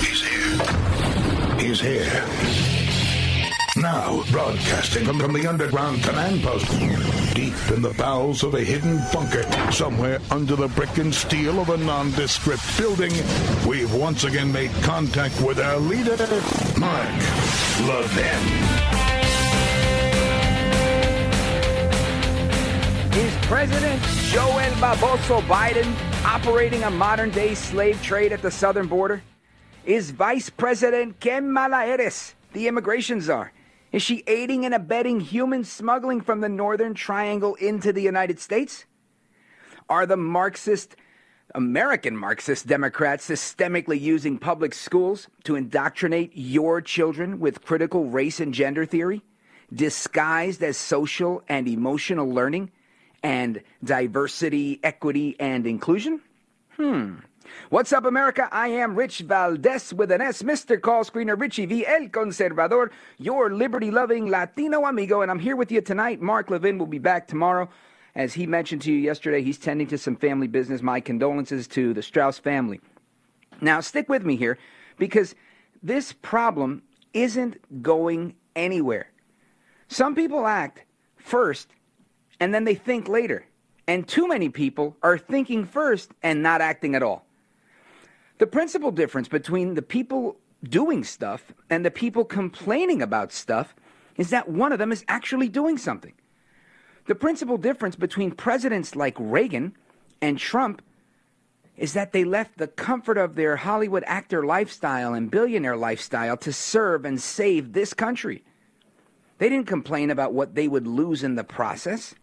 He's here. He's here. Now, broadcasting from, the underground command post, deep in the bowels of a hidden bunker, somewhere under the brick and steel of a nondescript building, we've once again made contact with our leader, Mark Levin. Is President Joel Baboso Biden operating a modern day slave trade at the southern border? Is Vice President Kamala Harris the immigration czar? Is she aiding and abetting human smuggling from the Northern Triangle into the United States? Are the Marxist, American Marxist Democrats systemically using public schools to indoctrinate your children with critical race and gender theory, disguised as social and emotional learning and diversity, equity, and inclusion? Hmm. What's up, America? I am Rich Valdes with an S, Mr. Call Screener Richie V, El Conservador, your liberty loving Latino amigo, and I'm here with you tonight. Mark Levin will be back tomorrow. As he mentioned to you yesterday, he's tending to some family business. My condolences to the Strauss family. Now, stick with me here because this problem isn't going anywhere. Some people act first and then they think later. And too many people are thinking first and not acting at all. The principal difference between the people doing stuff and the people complaining about stuff is that one of them is actually doing something. The principal difference between presidents like Reagan and Trump is that they left the comfort of their Hollywood actor lifestyle and billionaire lifestyle to serve and save this country. They didn't complain about what they would lose in the process.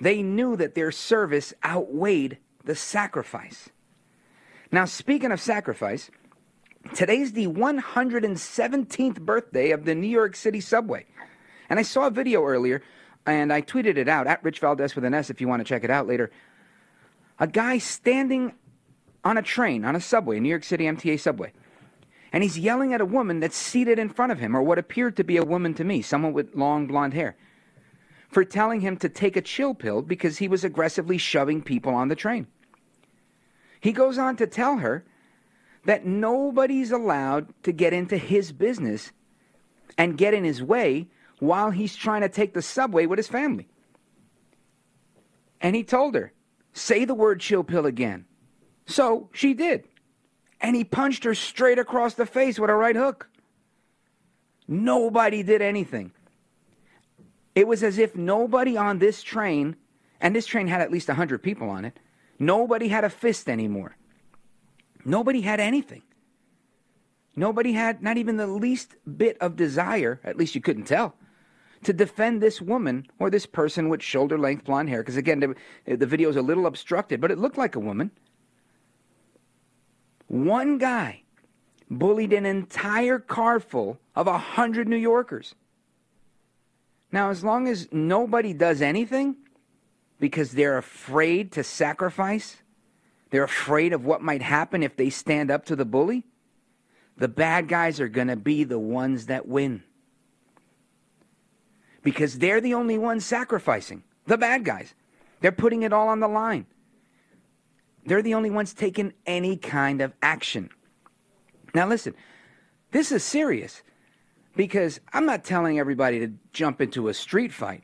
They knew that their service outweighed the sacrifice. Now, speaking of sacrifice, today's the 117th birthday of the New York City subway. And I saw a video earlier, and I tweeted it out at Rich Valdes with an S if you want to check it out later. A guy standing on a train, on a subway, New York City MTA subway. And he's yelling at a woman that's seated in front of him, or what appeared to be a woman to me, someone with long blonde hair, for telling him to take a chill pill because he was aggressively shoving people on the train. He goes on to tell her that nobody's allowed to get into his business and get in his way while he's trying to take the subway with his family. And he told her, say the word chill pill again. So she did. And he punched her straight across the face with a right hook. Nobody did anything. It was as if nobody on this train, and this train had at least 100 people on it, Nobody had a fist anymore. Nobody had anything. Nobody had not even the least bit of desire, at least you couldn't tell, to defend this woman or this person with shoulder length blonde hair. Because again, the, the video is a little obstructed, but it looked like a woman. One guy bullied an entire car full of a hundred New Yorkers. Now, as long as nobody does anything, because they're afraid to sacrifice. They're afraid of what might happen if they stand up to the bully. The bad guys are going to be the ones that win. Because they're the only ones sacrificing. The bad guys. They're putting it all on the line. They're the only ones taking any kind of action. Now, listen, this is serious because I'm not telling everybody to jump into a street fight,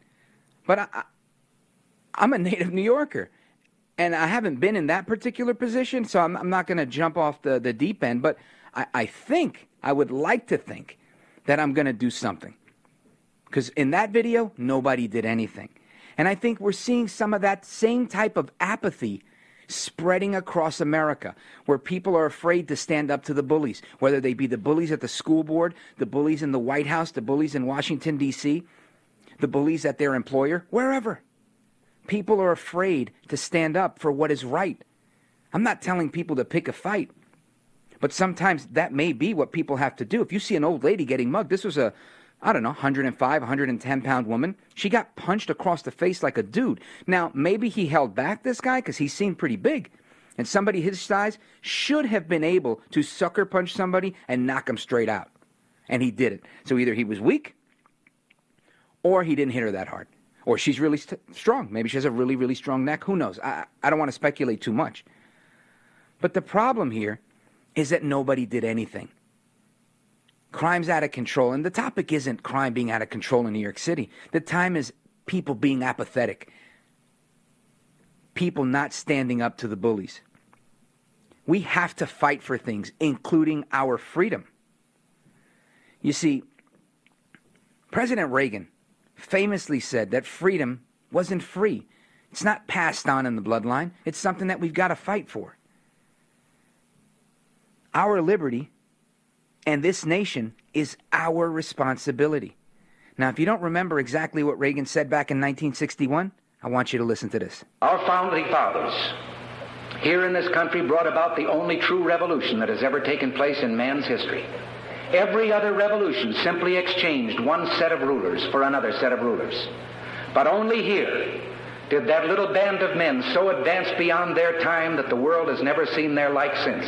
but I, I'm a native New Yorker. And I haven't been in that particular position, so I'm, I'm not going to jump off the, the deep end. But I, I think, I would like to think that I'm going to do something. Because in that video, nobody did anything. And I think we're seeing some of that same type of apathy spreading across America, where people are afraid to stand up to the bullies, whether they be the bullies at the school board, the bullies in the White House, the bullies in Washington, D.C., the bullies at their employer, wherever. People are afraid to stand up for what is right. I'm not telling people to pick a fight, but sometimes that may be what people have to do. If you see an old lady getting mugged, this was a, I don't know, 105, 110 pound woman. She got punched across the face like a dude. Now, maybe he held back this guy because he seemed pretty big. And somebody his size should have been able to sucker punch somebody and knock him straight out. And he didn't. So either he was weak or he didn't hit her that hard. Or she's really st- strong. Maybe she has a really, really strong neck. Who knows? I, I don't want to speculate too much. But the problem here is that nobody did anything. Crime's out of control. And the topic isn't crime being out of control in New York City. The time is people being apathetic, people not standing up to the bullies. We have to fight for things, including our freedom. You see, President Reagan famously said that freedom wasn't free. It's not passed on in the bloodline, it's something that we've got to fight for. Our liberty and this nation is our responsibility. Now, if you don't remember exactly what Reagan said back in 1961, I want you to listen to this. Our founding fathers here in this country brought about the only true revolution that has ever taken place in man's history. Every other revolution simply exchanged one set of rulers for another set of rulers. But only here did that little band of men so advance beyond their time that the world has never seen their like since.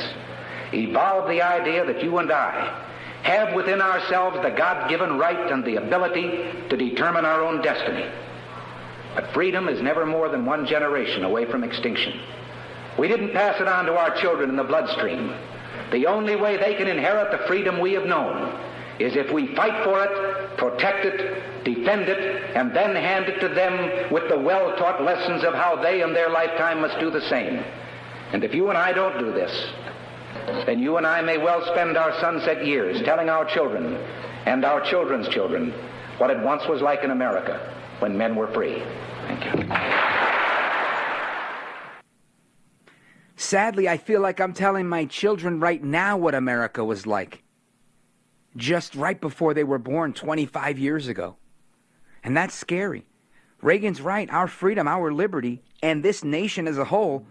Evolve the idea that you and I have within ourselves the God-given right and the ability to determine our own destiny. But freedom is never more than one generation away from extinction. We didn't pass it on to our children in the bloodstream. The only way they can inherit the freedom we have known is if we fight for it, protect it, defend it, and then hand it to them with the well-taught lessons of how they in their lifetime must do the same. And if you and I don't do this, then you and I may well spend our sunset years telling our children and our children's children what it once was like in America when men were free. Thank you. Sadly, I feel like I'm telling my children right now what America was like. Just right before they were born 25 years ago. And that's scary. Reagan's right. Our freedom, our liberty, and this nation as a whole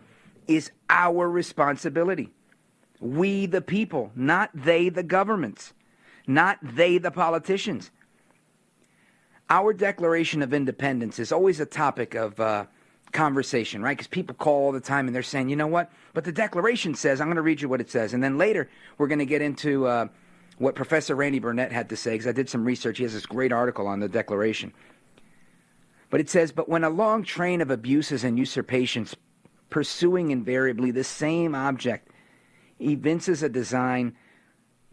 is our responsibility. We, the people, not they, the governments, not they, the politicians. Our Declaration of Independence is always a topic of uh, conversation, right? Because people call all the time and they're saying, you know what? But the Declaration says, I'm going to read you what it says. And then later, we're going to get into uh, what Professor Randy Barnett had to say, because I did some research. He has this great article on the Declaration. But it says, but when a long train of abuses and usurpations pursuing invariably the same object evinces a design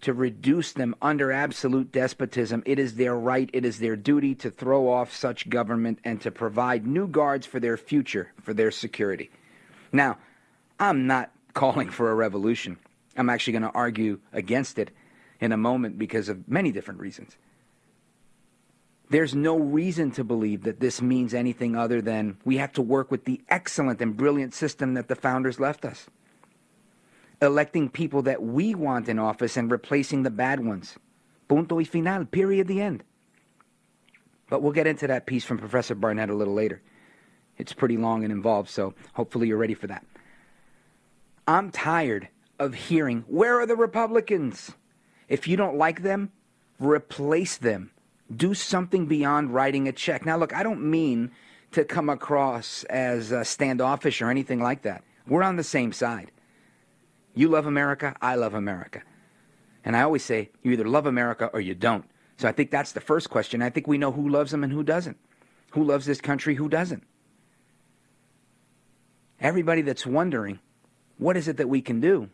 to reduce them under absolute despotism. It is their right, it is their duty to throw off such government and to provide new guards for their future, for their security. Now, I'm not calling for a revolution. I'm actually going to argue against it in a moment because of many different reasons. There's no reason to believe that this means anything other than we have to work with the excellent and brilliant system that the founders left us electing people that we want in office and replacing the bad ones. Punto y final, period, the end. But we'll get into that piece from Professor Barnett a little later. It's pretty long and involved, so hopefully you're ready for that. I'm tired of hearing, where are the Republicans? If you don't like them, replace them. Do something beyond writing a check. Now, look, I don't mean to come across as standoffish or anything like that. We're on the same side. You love America, I love America. And I always say, you either love America or you don't. So I think that's the first question. I think we know who loves them and who doesn't. Who loves this country, who doesn't. Everybody that's wondering, what is it that we can do?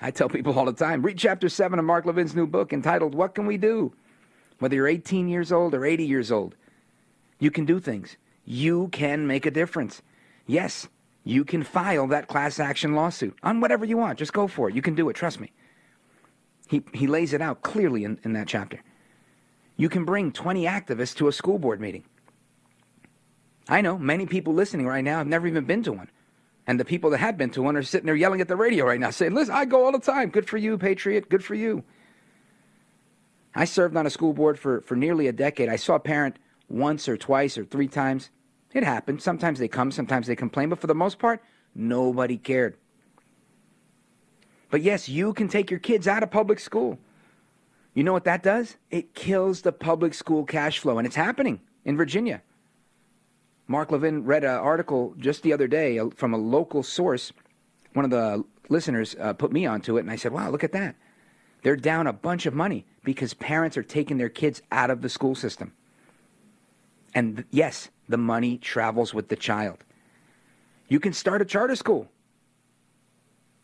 I tell people all the time read chapter 7 of Mark Levin's new book entitled, What Can We Do? Whether you're 18 years old or 80 years old, you can do things. You can make a difference. Yes, you can file that class action lawsuit on whatever you want. Just go for it. You can do it. Trust me. He, he lays it out clearly in, in that chapter. You can bring 20 activists to a school board meeting. I know many people listening right now have never even been to one. And the people that have been to one are sitting there yelling at the radio right now, saying, Listen, I go all the time. Good for you, Patriot. Good for you. I served on a school board for, for nearly a decade. I saw a parent once or twice or three times it happened. Sometimes they come, sometimes they complain, but for the most part, nobody cared. But yes, you can take your kids out of public school. You know what that does? It kills the public school cash flow, and it's happening in Virginia. Mark Levin read an article just the other day uh, from a local source. One of the listeners uh, put me onto it, and I said, wow, look at that. They're down a bunch of money because parents are taking their kids out of the school system. And yes, the money travels with the child. You can start a charter school.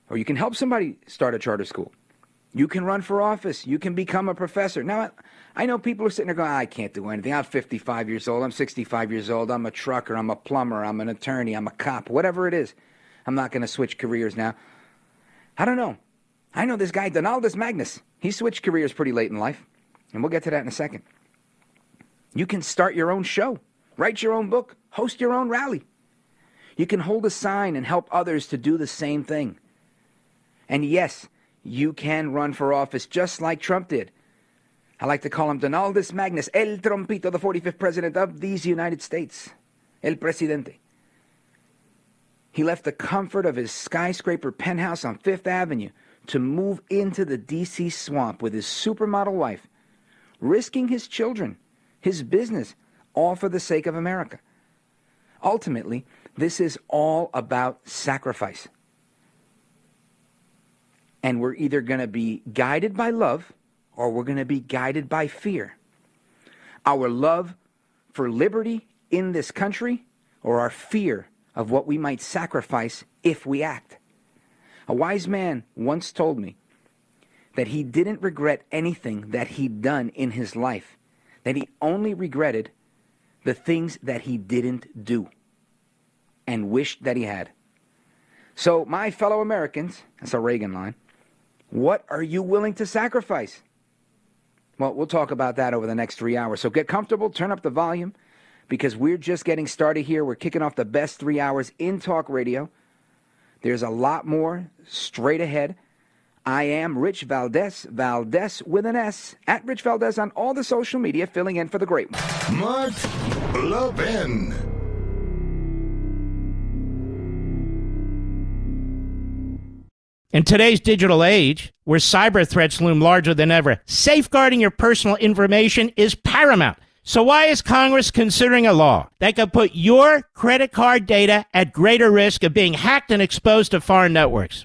or you can help somebody start a charter school. You can run for office. You can become a professor. Now, I know people are sitting there going, I can't do anything. I'm 55 years old. I'm 65 years old. I'm a trucker. I'm a plumber. I'm an attorney. I'm a cop. Whatever it is. I'm not going to switch careers now. I don't know. I know this guy, Donaldus Magnus. He switched careers pretty late in life. And we'll get to that in a second. You can start your own show, write your own book, host your own rally. You can hold a sign and help others to do the same thing. And yes, you can run for office just like Trump did. I like to call him Donaldus Magnus, El Trompito, the 45th president of these United States, El Presidente. He left the comfort of his skyscraper penthouse on Fifth Avenue to move into the D.C. swamp with his supermodel wife, risking his children, his business, all for the sake of America. Ultimately, this is all about sacrifice. And we're either going to be guided by love or we're going to be guided by fear. Our love for liberty in this country or our fear of what we might sacrifice if we act. A wise man once told me that he didn't regret anything that he'd done in his life, that he only regretted the things that he didn't do and wished that he had. So, my fellow Americans, that's a Reagan line, what are you willing to sacrifice? Well, we'll talk about that over the next three hours. So get comfortable, turn up the volume, because we're just getting started here. We're kicking off the best three hours in talk radio. There's a lot more straight ahead. I am Rich Valdes, Valdes with an S, at Rich Valdes on all the social media, filling in for the great one. Mark Levin. In today's digital age, where cyber threats loom larger than ever, safeguarding your personal information is paramount. So why is Congress considering a law that could put your credit card data at greater risk of being hacked and exposed to foreign networks?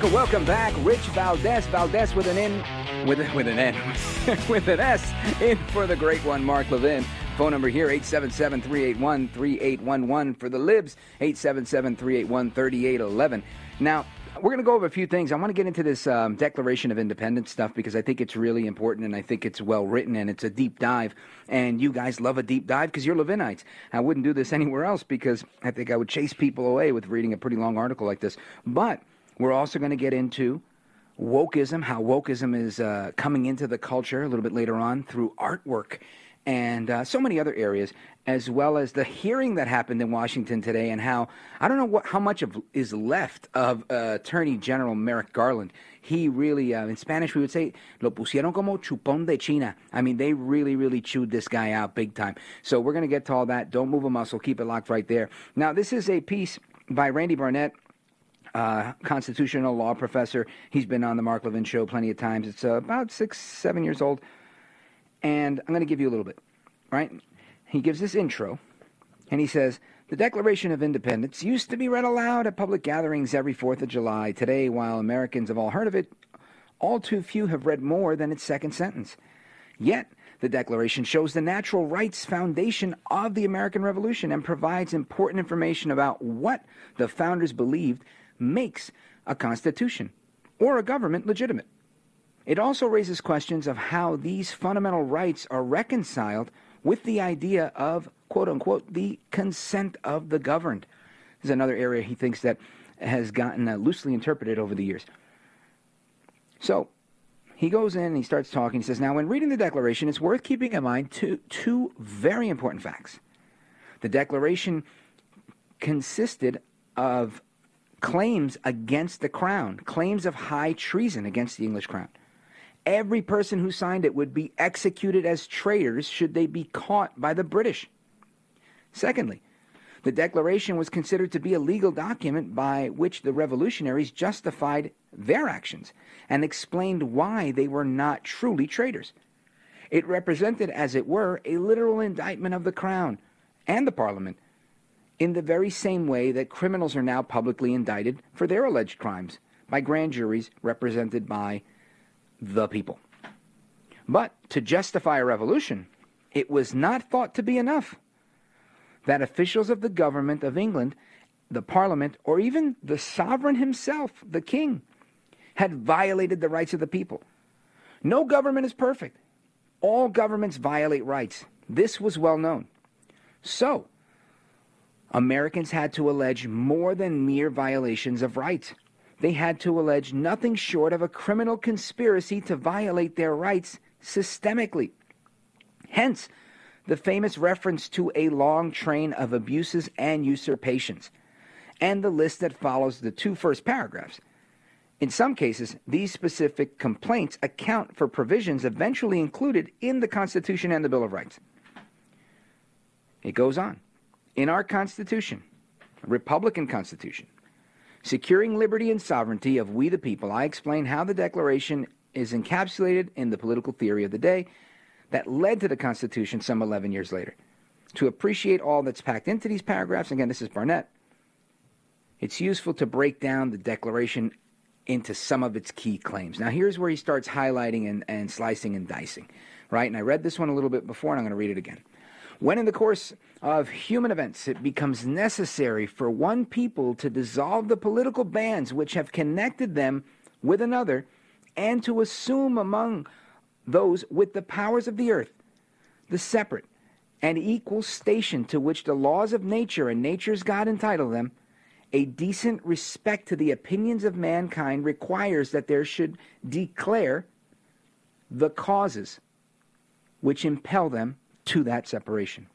America, welcome back. Rich Valdes, Valdes with an N, with, with an N, with an S, in for the great one, Mark Levin. Phone number here, 877-381-3811 for the libs, 877-381-3811. Now, we're going to go over a few things. I want to get into this um, Declaration of Independence stuff because I think it's really important and I think it's well written and it's a deep dive. And you guys love a deep dive because you're Levinites. I wouldn't do this anywhere else because I think I would chase people away with reading a pretty long article like this. But we're also going to get into wokeism, how wokeism is uh, coming into the culture a little bit later on through artwork and uh, so many other areas, as well as the hearing that happened in Washington today, and how I don't know what how much of is left of uh, Attorney General Merrick Garland. He really, uh, in Spanish, we would say, "Lo pusieron como chupón de China." I mean, they really, really chewed this guy out big time. So we're going to get to all that. Don't move a muscle. Keep it locked right there. Now, this is a piece by Randy Barnett uh, constitutional law professor. He's been on the Mark Levin show plenty of times. It's uh, about six, seven years old. And I'm going to give you a little bit, right? He gives this intro, and he says, The Declaration of Independence used to be read aloud at public gatherings every 4th of July. Today, while Americans have all heard of it, all too few have read more than its second sentence. Yet, the Declaration shows the natural rights foundation of the American Revolution and provides important information about what the founders believed makes a constitution or a government legitimate. It also raises questions of how these fundamental rights are reconciled with the idea of, quote unquote, the consent of the governed. This is another area he thinks that has gotten uh, loosely interpreted over the years. So, he goes in and he starts talking. He says, Now, when reading the Declaration, it's worth keeping in mind two, two very important facts. The Declaration consisted of claims against the crown, claims of high treason against the English crown. Every person who signed it would be executed as traitors should they be caught by the British. Secondly, the Declaration was considered to be a legal document by which the revolutionaries justified their actions and explained why they were not truly traitors. It represented, as it were, a literal indictment of the Crown and the Parliament in the very same way that criminals are now publicly indicted for their alleged crimes by grand juries represented by the people. But to justify a revolution, it was not thought to be enough that officials of the government of England, the Parliament, or even the sovereign himself, the king, had violated the rights of the people. No government is perfect. All governments violate rights. This was well known. So, Americans had to allege more than mere violations of rights. They had to allege nothing short of a criminal conspiracy to violate their rights systemically. Hence, the famous reference to a long train of abuses and usurpations, and the list that follows the two first paragraphs. In some cases, these specific complaints account for provisions eventually included in the Constitution and the Bill of Rights. It goes on. In our Constitution, Republican Constitution, securing liberty and sovereignty of we the people, I explain how the Declaration is encapsulated in the political theory of the day that led to the Constitution some 11 years later. To appreciate all that's packed into these paragraphs, again, this is Barnett, it's useful to break down the Declaration into some of its key claims. Now, here's where he starts highlighting and, and slicing and dicing, right? And I read this one a little bit before, and I'm going to read it again. When in the course of human events it becomes necessary for one people to dissolve the political bands which have connected them with another, and to assume among those with the powers of the earth, the separate and equal station to which the laws of nature and nature's God entitle them, a decent respect to the opinions of mankind requires that there should declare the causes which impel them to that separation.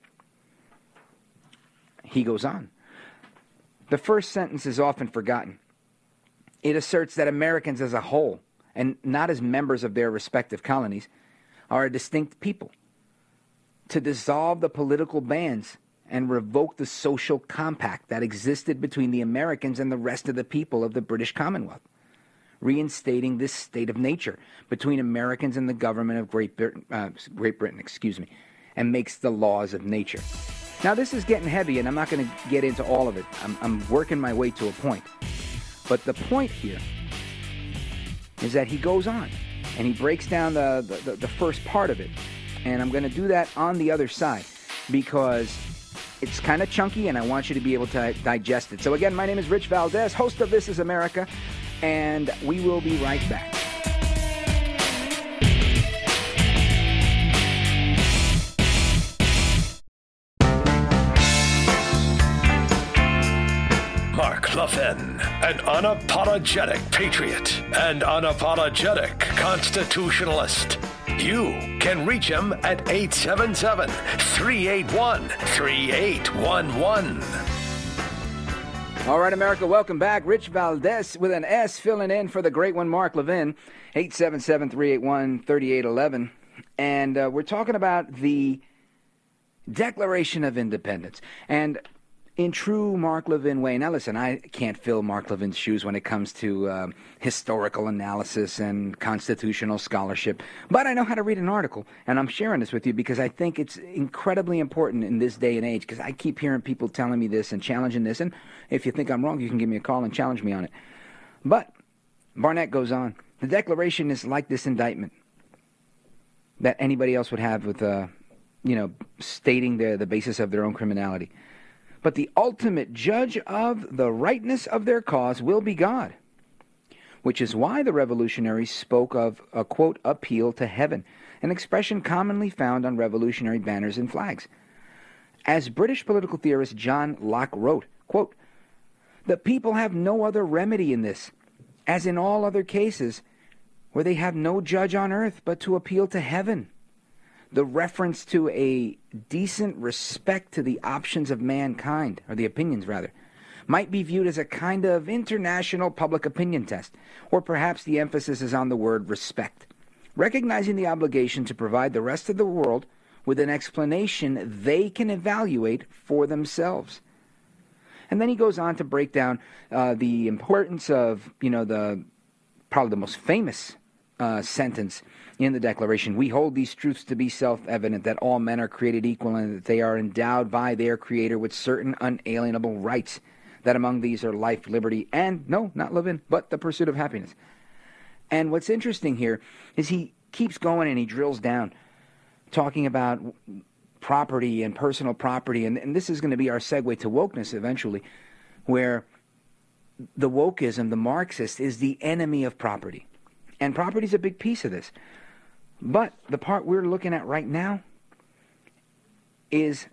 He goes on. The first sentence is often forgotten. It asserts that Americans as a whole and not as members of their respective colonies, are a distinct people. To dissolve the political bands and revoke the social compact that existed between the Americans and the rest of the people of the British Commonwealth, reinstating this state of nature between Americans and the government of Great Britain, uh, Great Britain, excuse me, and makes the laws of nature. Now, this is getting heavy, and I'm not going to get into all of it. I'm, I'm working my way to a point. But the point here is that he goes on and he breaks down the, the, the first part of it. And I'm going to do that on the other side because it's kind of chunky and I want you to be able to digest it. So, again, my name is Rich Valdes, host of This is America, and we will be right back. An unapologetic patriot and unapologetic constitutionalist. You can reach him at 877 381 3811. All right, America, welcome back. Rich Valdes with an S filling in for the great one, Mark Levin, 877 381 3811. And uh, we're talking about the Declaration of Independence. And in true Mark Levin way. Now, listen, I can't fill Mark Levin's shoes when it comes to uh, historical analysis and constitutional scholarship, but I know how to read an article, and I'm sharing this with you because I think it's incredibly important in this day and age. Because I keep hearing people telling me this and challenging this, and if you think I'm wrong, you can give me a call and challenge me on it. But Barnett goes on. The Declaration is like this indictment that anybody else would have with, uh, you know, stating the the basis of their own criminality. But the ultimate judge of the rightness of their cause will be God, which is why the revolutionaries spoke of a quote, appeal to heaven, an expression commonly found on revolutionary banners and flags. As British political theorist John Locke wrote, quote, the people have no other remedy in this. As in all other cases, where they have no judge on earth but to appeal to heaven. The reference to a decent respect to the options of mankind, or the opinions rather, might be viewed as a kind of international public opinion test, or perhaps the emphasis is on the word respect, recognizing the obligation to provide the rest of the world with an explanation they can evaluate for themselves. And then he goes on to break down uh, the importance of, you know, the probably the most famous uh, sentence in the Declaration. We hold these truths to be self evident that all men are created equal and that they are endowed by their Creator with certain unalienable rights, that among these are life, liberty, and, no, not living, but the pursuit of happiness. And what's interesting here is he keeps going and he drills down, talking about property and personal property. And, and this is going to be our segue to wokeness eventually, where the wokeism, the Marxist, is the enemy of property. And property is a big piece of this. But the part we're looking at right now is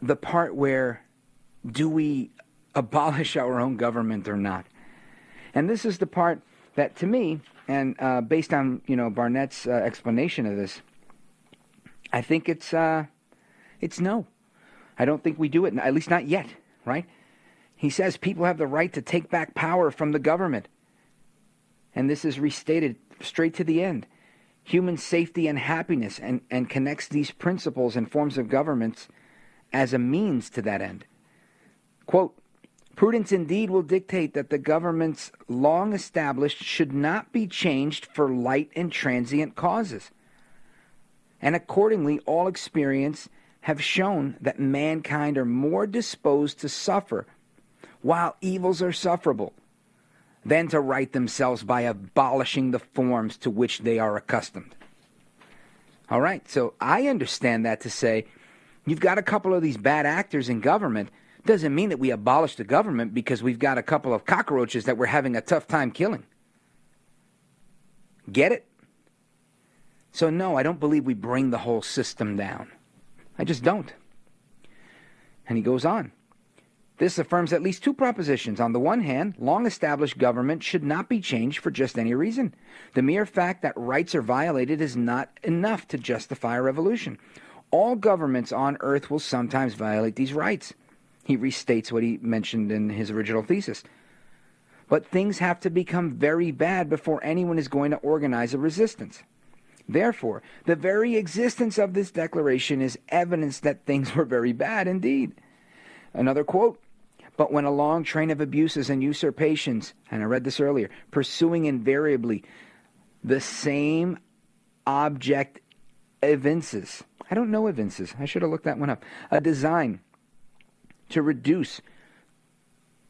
the part where do we abolish our own government or not? And this is the part that, to me, and uh, based on you know Barnett's uh, explanation of this, I think it's uh, it's no. I don't think we do it, at least not yet, right? He says people have the right to take back power from the government. And this is restated straight to the end. Human safety and happiness, and, and connects these principles and forms of governments as a means to that end. Quote, Prudence indeed will dictate that the governments long established should not be changed for light and transient causes. And accordingly, all experience have shown that mankind are more disposed to suffer while evils are sufferable than to right themselves by abolishing the forms to which they are accustomed. All right, so I understand that to say you've got a couple of these bad actors in government doesn't mean that we abolish the government because we've got a couple of cockroaches that we're having a tough time killing. Get it? So, no, I don't believe we bring the whole system down. I just don't. And he goes on. This affirms at least two propositions. On the one hand, long established government should not be changed for just any reason. The mere fact that rights are violated is not enough to justify a revolution. All governments on earth will sometimes violate these rights. He restates what he mentioned in his original thesis. But things have to become very bad before anyone is going to organize a resistance. Therefore, the very existence of this declaration is evidence that things were very bad indeed. Another quote But when a long train of abuses and usurpations, and I read this earlier, pursuing invariably the same object evinces, I don't know evinces, I should have looked that one up, a design to reduce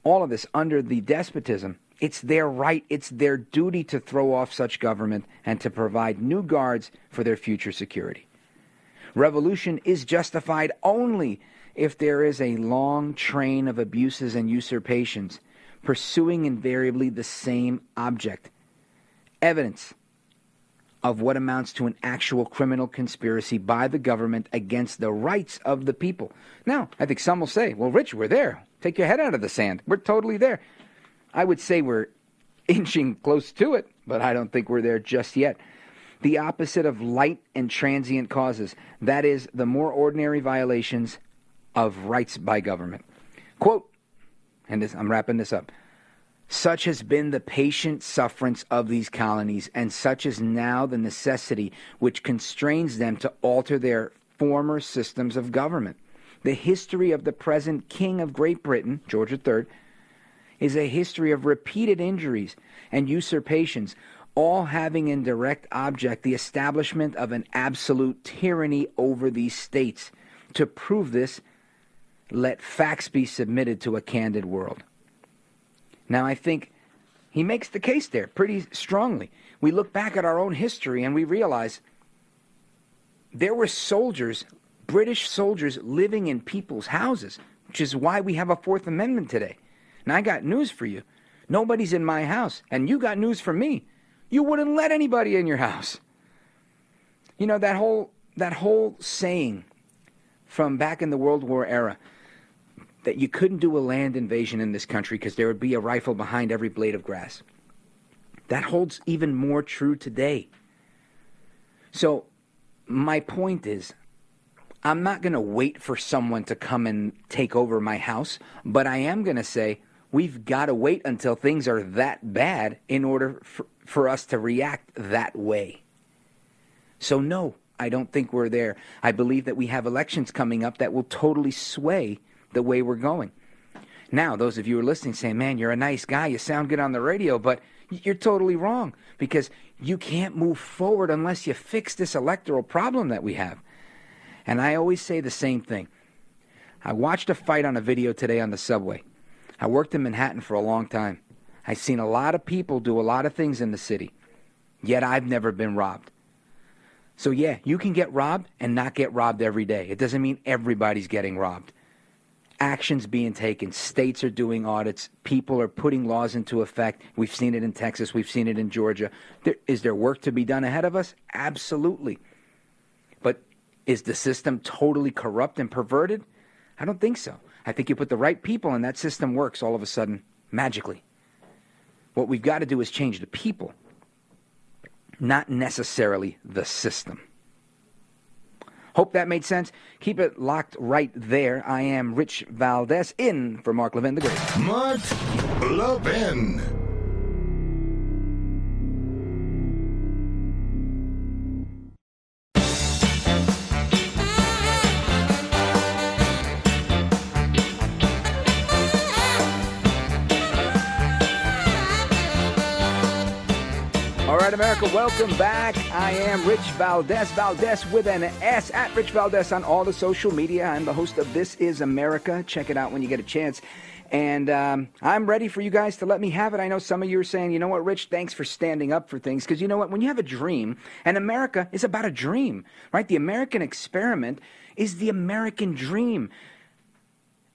all of this under the despotism. It's their right, it's their duty to throw off such government and to provide new guards for their future security. Revolution is justified only if there is a long train of abuses and usurpations pursuing invariably the same object. Evidence of what amounts to an actual criminal conspiracy by the government against the rights of the people. Now, I think some will say, well, Rich, we're there. Take your head out of the sand. We're totally there. I would say we're inching close to it, but I don't think we're there just yet. The opposite of light and transient causes, that is, the more ordinary violations of rights by government. Quote, and this, I'm wrapping this up. Such has been the patient sufferance of these colonies, and such is now the necessity which constrains them to alter their former systems of government. The history of the present King of Great Britain, George III, is a history of repeated injuries and usurpations, all having in direct object the establishment of an absolute tyranny over these states. To prove this, let facts be submitted to a candid world. Now, I think he makes the case there pretty strongly. We look back at our own history and we realize there were soldiers, British soldiers, living in people's houses, which is why we have a Fourth Amendment today. And I got news for you. Nobody's in my house, and you got news for me. You wouldn't let anybody in your house. You know that whole that whole saying from back in the World War era that you couldn't do a land invasion in this country because there would be a rifle behind every blade of grass. That holds even more true today. So, my point is, I'm not going to wait for someone to come and take over my house, but I am going to say we've got to wait until things are that bad in order for, for us to react that way. So, no, I don't think we're there. I believe that we have elections coming up that will totally sway the way we're going. Now, those of you who are listening saying, man, you're a nice guy, you sound good on the radio, but you're totally wrong because you can't move forward unless you fix this electoral problem that we have. And I always say the same thing. I watched a fight on a video today on the subway. I worked in Manhattan for a long time. I've seen a lot of people do a lot of things in the city, yet I've never been robbed. So, yeah, you can get robbed and not get robbed every day. It doesn't mean everybody's getting robbed. Actions being taken, states are doing audits, people are putting laws into effect. We've seen it in Texas, we've seen it in Georgia. There, is there work to be done ahead of us? Absolutely. But is the system totally corrupt and perverted? I don't think so. I think you put the right people and that system works all of a sudden magically. What we've got to do is change the people, not necessarily the system. Hope that made sense. Keep it locked right there. I am Rich Valdes in for Mark Levin the Great. Mark Levin. America, welcome back. I am Rich Valdes, Valdes with an S at Rich Valdes on all the social media. I'm the host of This Is America. Check it out when you get a chance. And um, I'm ready for you guys to let me have it. I know some of you are saying, you know what, Rich, thanks for standing up for things. Because you know what? When you have a dream, and America is about a dream, right? The American experiment is the American dream.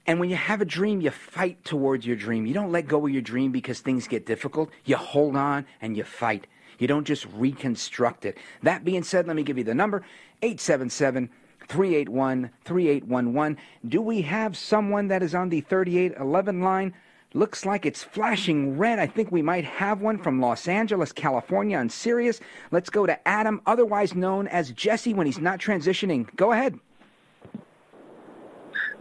And when you have a dream, you fight towards your dream. You don't let go of your dream because things get difficult. You hold on and you fight. You don't just reconstruct it. That being said, let me give you the number 877 381 3811. Do we have someone that is on the 3811 line? Looks like it's flashing red. I think we might have one from Los Angeles, California on Sirius. Let's go to Adam, otherwise known as Jesse when he's not transitioning. Go ahead.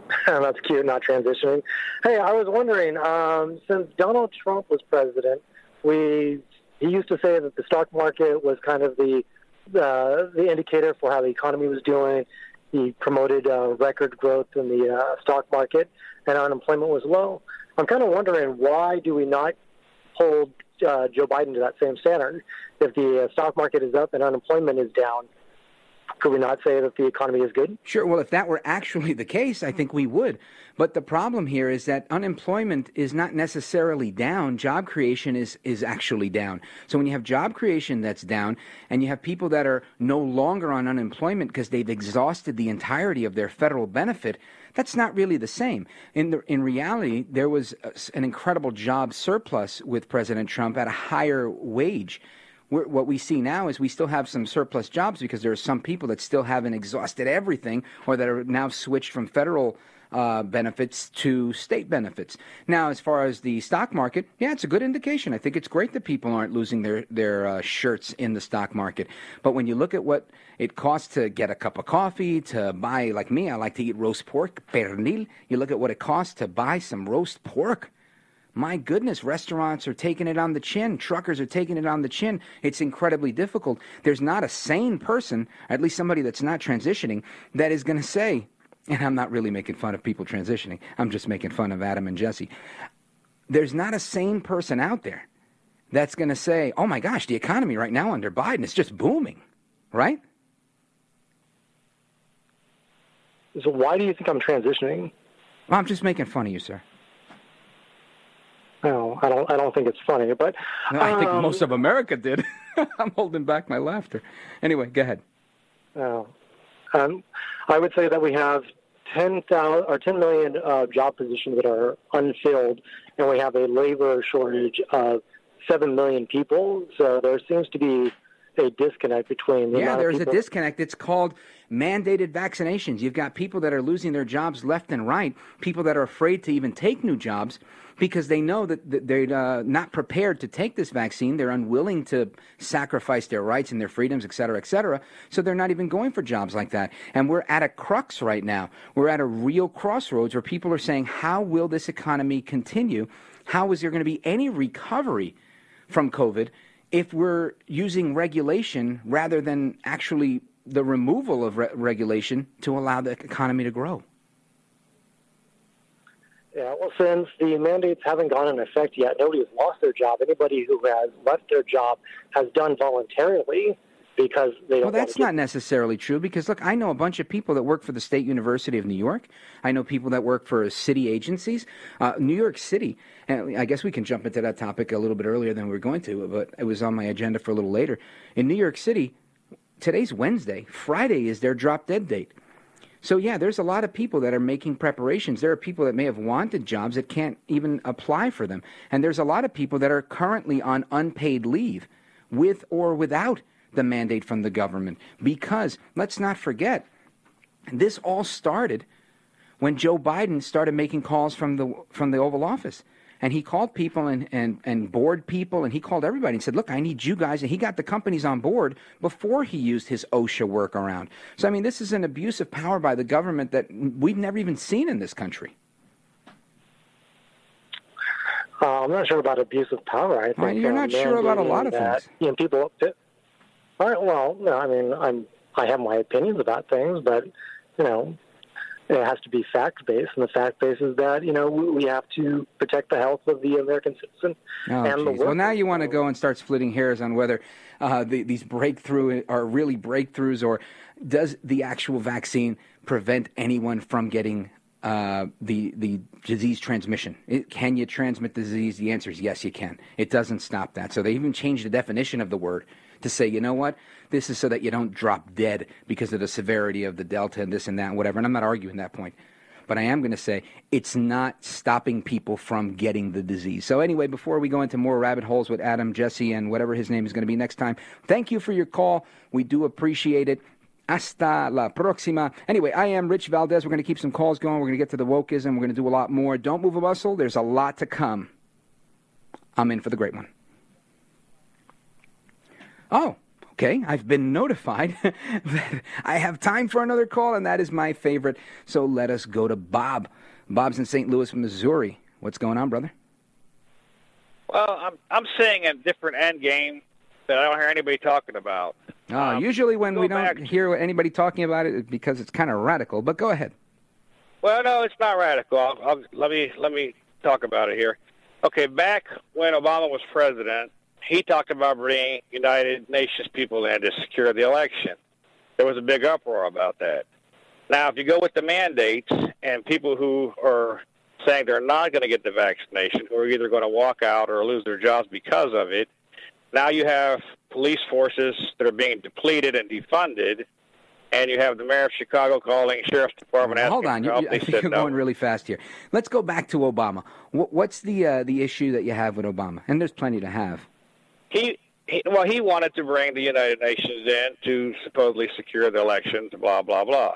That's cute, not transitioning. Hey, I was wondering, um, since Donald Trump was president, we he used to say that the stock market was kind of the uh, the indicator for how the economy was doing. He promoted uh, record growth in the uh, stock market, and unemployment was low. I'm kind of wondering why do we not hold uh, Joe Biden to that same standard? If the uh, stock market is up and unemployment is down, could we not say that the economy is good? Sure. Well, if that were actually the case, I think we would. But the problem here is that unemployment is not necessarily down. Job creation is, is actually down. So when you have job creation that's down and you have people that are no longer on unemployment because they've exhausted the entirety of their federal benefit, that's not really the same. In, the, in reality, there was an incredible job surplus with President Trump at a higher wage what we see now is we still have some surplus jobs because there are some people that still haven't exhausted everything or that are now switched from federal uh, benefits to state benefits. Now, as far as the stock market, yeah, it's a good indication. I think it's great that people aren't losing their their uh, shirts in the stock market. But when you look at what it costs to get a cup of coffee, to buy, like me, I like to eat roast pork, pernil. You look at what it costs to buy some roast pork. My goodness, restaurants are taking it on the chin. Truckers are taking it on the chin. It's incredibly difficult. There's not a sane person, at least somebody that's not transitioning, that is going to say, and I'm not really making fun of people transitioning, I'm just making fun of Adam and Jesse. There's not a sane person out there that's going to say, oh my gosh, the economy right now under Biden is just booming, right? So why do you think I'm transitioning? Well, I'm just making fun of you, sir. No, I don't. I don't think it's funny, but no, I think um, most of America did. I'm holding back my laughter. Anyway, go ahead. Oh, um, I would say that we have ten thousand or ten million uh, job positions that are unfilled, and we have a labor shortage of seven million people. So there seems to be a disconnect between the yeah, there's a disconnect. It's called mandated vaccinations. You've got people that are losing their jobs left and right, people that are afraid to even take new jobs because they know that they're uh, not prepared to take this vaccine. They're unwilling to sacrifice their rights and their freedoms, et cetera, et cetera. So they're not even going for jobs like that. And we're at a crux right now. We're at a real crossroads where people are saying, how will this economy continue? How is there going to be any recovery from COVID if we're using regulation rather than actually the removal of re- regulation to allow the economy to grow? Yeah, well, since the mandates haven't gone into effect yet, nobody has lost their job. Anybody who has left their job has done voluntarily because they don't Well, that's not necessarily true because look, I know a bunch of people that work for the State University of New York. I know people that work for city agencies. Uh, New York City, and I guess we can jump into that topic a little bit earlier than we are going to, but it was on my agenda for a little later. In New York City, today's Wednesday. Friday is their drop dead date. So yeah, there's a lot of people that are making preparations. There are people that may have wanted jobs that can't even apply for them. And there's a lot of people that are currently on unpaid leave with or without the mandate from the government because let's not forget this all started when Joe Biden started making calls from the from the Oval Office. And he called people and, and, and board people and he called everybody and said, Look, I need you guys. And he got the companies on board before he used his OSHA workaround. So, I mean, this is an abuse of power by the government that we've never even seen in this country. Uh, I'm not sure about abuse of power. I think Well, you're uh, not sure about a lot of that, things. You know, people. All right. Well, no, I mean, I'm I have my opinions about things, but you know, it has to be fact based, and the fact base is that you know we, have to protect the health of the American citizen Oh, and the geez. Well, now you want to go and start splitting hairs on whether uh, the, these breakthrough are really breakthroughs or does the actual vaccine prevent anyone from getting uh, the the disease transmission? It, can you transmit the disease? The answer is yes, you can. It doesn't stop that. So they even changed the definition of the word to say, you know what, this is so that you don't drop dead because of the severity of the delta and this and that and whatever. And I'm not arguing that point. But I am going to say it's not stopping people from getting the disease. So, anyway, before we go into more rabbit holes with Adam, Jesse, and whatever his name is going to be next time, thank you for your call. We do appreciate it. Hasta la próxima. Anyway, I am Rich Valdes. We're going to keep some calls going. We're going to get to the wokeism. We're going to do a lot more. Don't move a muscle. There's a lot to come. I'm in for the great one. Oh, okay. I've been notified that I have time for another call, and that is my favorite. So let us go to Bob. Bob's in St. Louis, Missouri. What's going on, brother? Well, I'm I'm seeing a different end game that I don't hear anybody talking about. Uh, Um, usually, when we don't back- hear anybody talking about it, it's because it's kind of radical. But go ahead. Well, no, it's not radical. I'll, I'll, let me let me talk about it here. Okay, back when Obama was president, he talked about bringing United Nations people in to secure the election. There was a big uproar about that. Now, if you go with the mandates and people who are saying they're not going to get the vaccination, who are either going to walk out or lose their jobs because of it, now you have police forces that are being depleted and defunded, and you have the mayor of Chicago calling sheriff's department. Hold on, you, you, I think you're no. going really fast here. Let's go back to Obama. What, what's the uh, the issue that you have with Obama? And there's plenty to have. He, he well he wanted to bring the United Nations in to supposedly secure the elections, blah blah blah.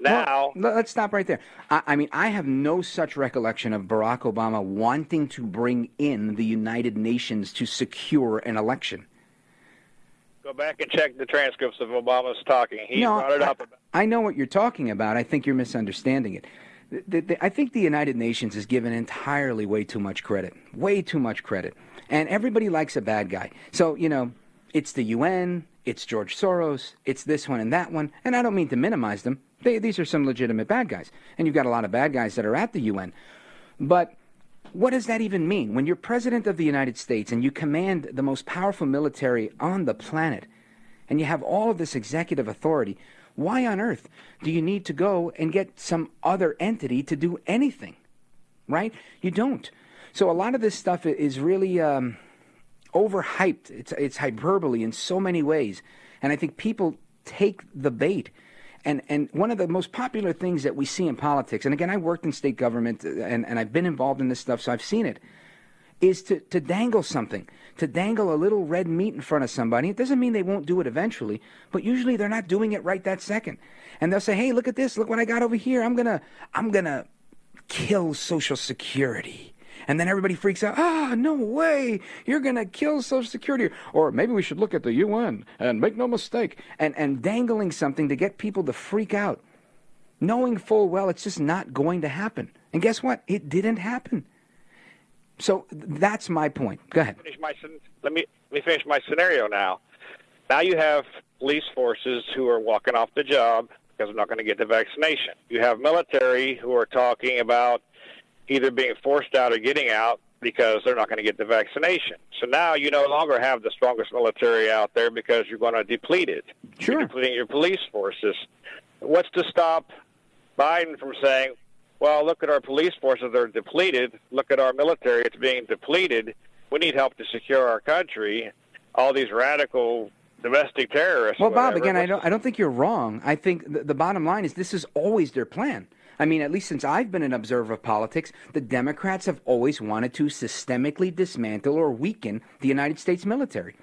Now, Well, let's stop right there. I, I mean, I have no such recollection of Barack Obama wanting to bring in the United Nations to secure an election. go back and check the transcripts of Obama's talking. He no, brought it I, up. About, I know what you're talking about. I think you're misunderstanding it. The- the- I think the United Nations is given entirely way too much credit. Way too much credit. And everybody likes a bad guy. So, you know, it's the UN, it's George Soros, it's this one and that one. And I don't mean to minimize them. They, these are some legitimate bad guys. And you've got a lot of bad guys that are at the UN. But what does that even mean? When you're president of the United States and you command the most powerful military on the planet, and you have all of this executive authority, why on earth do you need to go and get some other entity to do anything? Right? You don't. So a lot of this stuff is really um, overhyped. It's it's hyperbole in so many ways, and I think people take the bait. And and one of the most popular things that we see in politics, and again, I worked in state government uh, and, and I've been involved in this stuff, so I've seen it is to, to dangle something, to dangle a little red meat in front of somebody. It doesn't mean they won't do it eventually, but usually they're not doing it right that second. And they'll say, "Hey, look at this! Look what I got over here! I'm gonna, I'm gonna kill Social Security." And then everybody freaks out. Ah, no way! You're gonna kill Social Security. Or maybe we should look at the UN and make no mistake. And and dangling something to get people to freak out, knowing full well it's just not going to happen. And guess what? It didn't happen. So that's my point. Go ahead. Finish my, let me let me finish my scenario now. Now you have police forces who are walking off the job because they're not going to get the vaccination. You have military who are talking about either being forced out or getting out because they're not going to get the vaccination. So now you no longer have the strongest military out there because you're going to deplete it. Sure. You're depleting your police forces. What's to stop Biden from saying, well, look at our police forces, they're depleted. Look at our military, it's being depleted. We need help to secure our country. All these radical domestic terrorists. Well, Bob, again, I don't, I don't think you're wrong. I think the, the bottom line is this is always their plan. I mean, at least since I've been an observer of politics, the Democrats have always wanted to systemically dismantle or weaken the United States military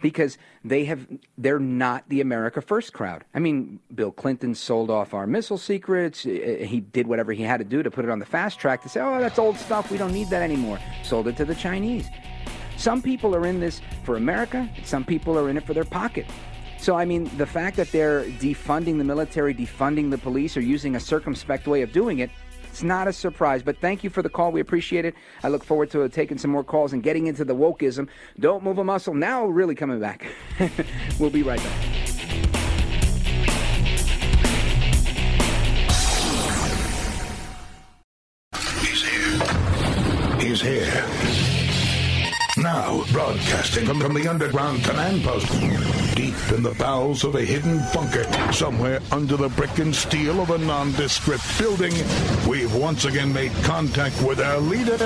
because they have they're not the America First crowd. I mean, Bill Clinton sold off our missile secrets. Uh, He did whatever he had to do to put it on the fast track to say, "Oh, that's old stuff. We don't need that anymore." Sold it to the Chinese. Some people are in this for America, some people are in it for their pocket. So, I mean, the fact that they're defunding the military, defunding the police, or using a circumspect way of doing it, it's not a surprise. But thank you for the call. We appreciate it. I look forward to taking some more calls and getting into the wokeism. Don't move a muscle. Now, really coming back. we'll be right back. He's here. He's here. Now, broadcasting from, from the underground command post, deep in the bowels of a hidden bunker, somewhere under the brick and steel of a nondescript building, we've once again made contact with our leader,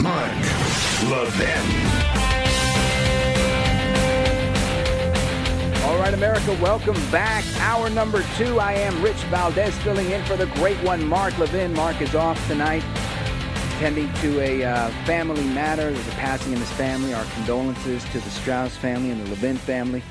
Mark Levin. All right, America, welcome back. Hour number two. I am Rich Valdes filling in for the great one, Mark Levin. Mark is off tonight, tending to a uh, family matter. There's a passing in his family. Our condolences to the Strauss family and the Levin family.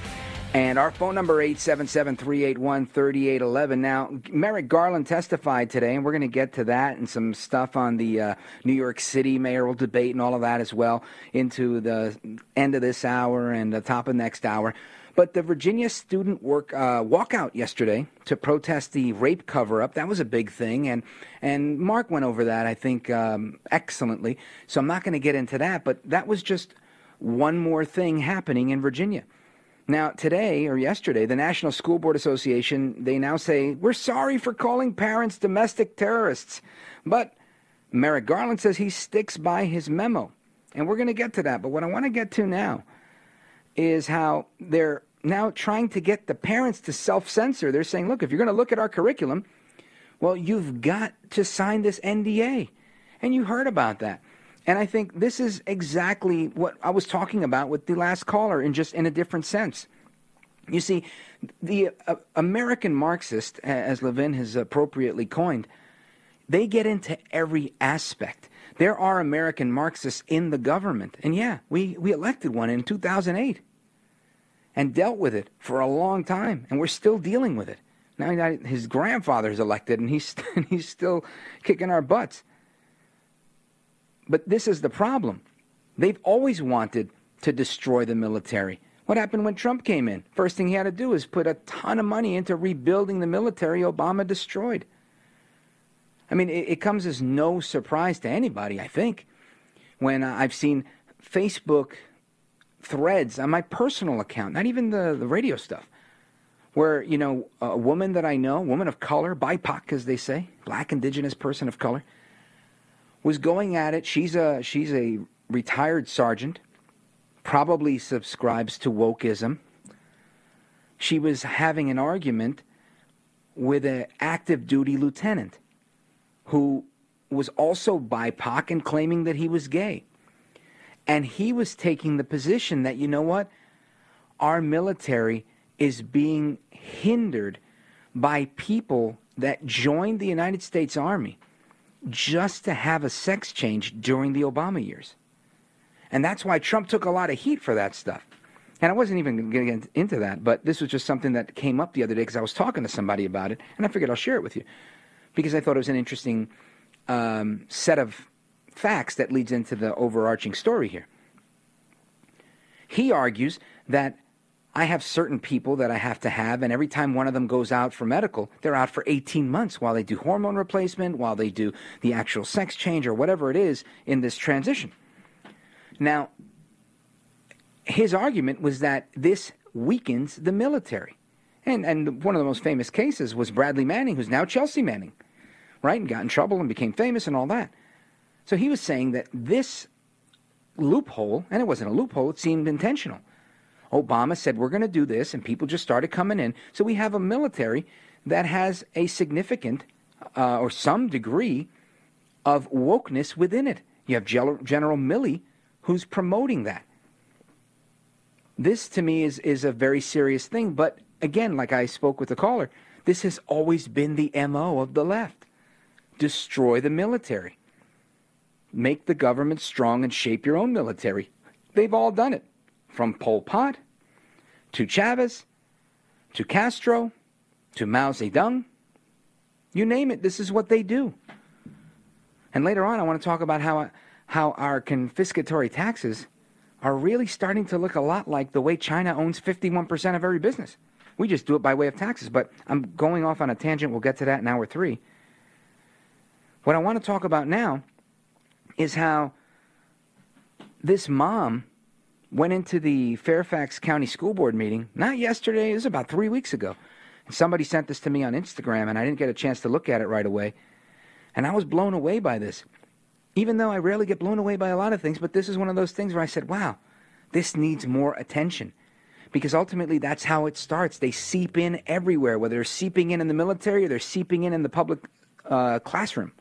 And our phone number 877-381-3811. Now, Merrick Garland testified today, and we're going to get to that and some stuff on the uh, New York City mayoral debate and all of that as well into the end of this hour and the top of next hour. But the Virginia student work uh, walkout yesterday to protest the rape cover-up that was a big thing, and and Mark went over that I think um, excellently. So I'm not going to get into that, but that was just one more thing happening in Virginia. Now, today or yesterday, the National School Board Association, they now say, we're sorry for calling parents domestic terrorists. But Merrick Garland says he sticks by his memo. And we're going to get to that. But what I want to get to now is how they're now trying to get the parents to self censor. They're saying, look, if you're going to look at our curriculum, well, you've got to sign this NDA. And you heard about that. And I think this is exactly what I was talking about with the last caller, in just in a different sense. You see, the uh, American Marxist, as Levin has appropriately coined, they get into every aspect. There are American Marxists in the government. And yeah, we, we elected one in 2008 and dealt with it for a long time, and we're still dealing with it. Now his grandfather's elected, and he's, and he's still kicking our butts. But this is the problem. They've always wanted to destroy the military. What happened when Trump came in? First thing he had to do is put a ton of money into rebuilding the military Obama destroyed. I mean, it, it comes as no surprise to anybody, I think, when I've seen Facebook threads on my personal account, not even the, the radio stuff, where, you know, a woman that I know, woman of color, BIPOC, as they say, black, indigenous person of color, was going at it. She's a she's a retired sergeant, probably subscribes to wokeism. She was having an argument with an active duty lieutenant who was also BIPOC and claiming that he was gay. And he was taking the position that, you know what? Our military is being hindered by people that joined the United States Army just to have a sex change during the Obama years. And that's why Trump took a lot of heat for that stuff. And I wasn't even going to get into that, but this was just something that came up the other day because I was talking to somebody about it, and I figured I'll share it with you because I thought it was an interesting um, set of facts that leads into the overarching story here. He argues that I have certain people that I have to have, and every time one of them goes out for medical, they're out for 18 months while they do hormone replacement, while they do the actual sex change, or whatever it is in this transition. Now, his argument was that this weakens the military. And, and one of the most famous cases was Bradley Manning, who's now Chelsea Manning, right? And got in trouble and became famous and all that. So he was saying that this loophole, and it wasn't a loophole, it seemed intentional. Obama said, We're going to do this, and people just started coming in. So we have a military that has a significant uh, or some degree of wokeness within it. You have General Milley who's promoting that. This to me is, is a very serious thing. But again, like I spoke with the caller, this has always been the MO of the left destroy the military, make the government strong, and shape your own military. They've all done it from Pol Pot to Chavez to Castro to Mao Zedong. You name it, this is what they do. And later on, I want to talk about how, how our confiscatory taxes are really starting to look a lot like the way China owns 51% of every business. We just do it by way of taxes. But I'm going off on a tangent. We'll get to that in hour three. What I want to talk about now is how this mom went into the Fairfax County School Board meeting, not yesterday, it was about three weeks ago. Somebody sent this to me on Instagram, and I didn't get a chance to look at it right away. And I was blown away by this even though I rarely get blown away by a lot of things, but this is one of those things where I said, wow, this needs more attention. Because ultimately, that's how it starts. They seep in everywhere, whether they're seeping in in the military or they're seeping in in the public uh, classroom.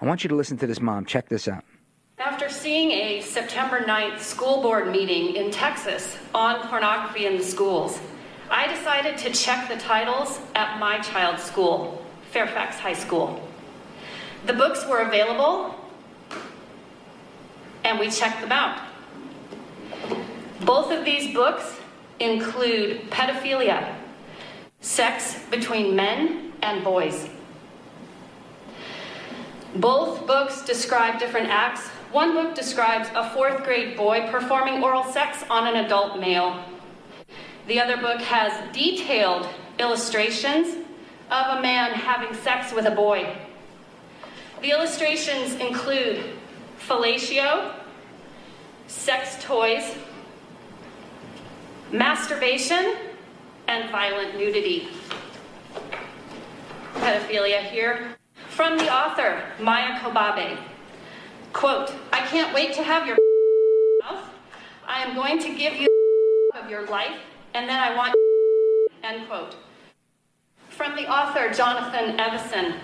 I want you to listen to this mom. Check this out. After seeing a September 9th school board meeting in Texas on pornography in the schools, I decided to check the titles at my child's school, Fairfax High School. The books were available, and we checked them out. Both of these books include pedophilia, sex between men and boys. Both books describe different acts. One book describes a fourth grade boy performing oral sex on an adult male. The other book has detailed illustrations of a man having sex with a boy. The illustrations include fellatio, sex toys, masturbation, and violent nudity. Pedophilia here. From the author, Maia Kobabe. Quote, I can't wait to have your mouth. I am going to give you of your life, and then I want end quote. From the author, Jonathan Evison.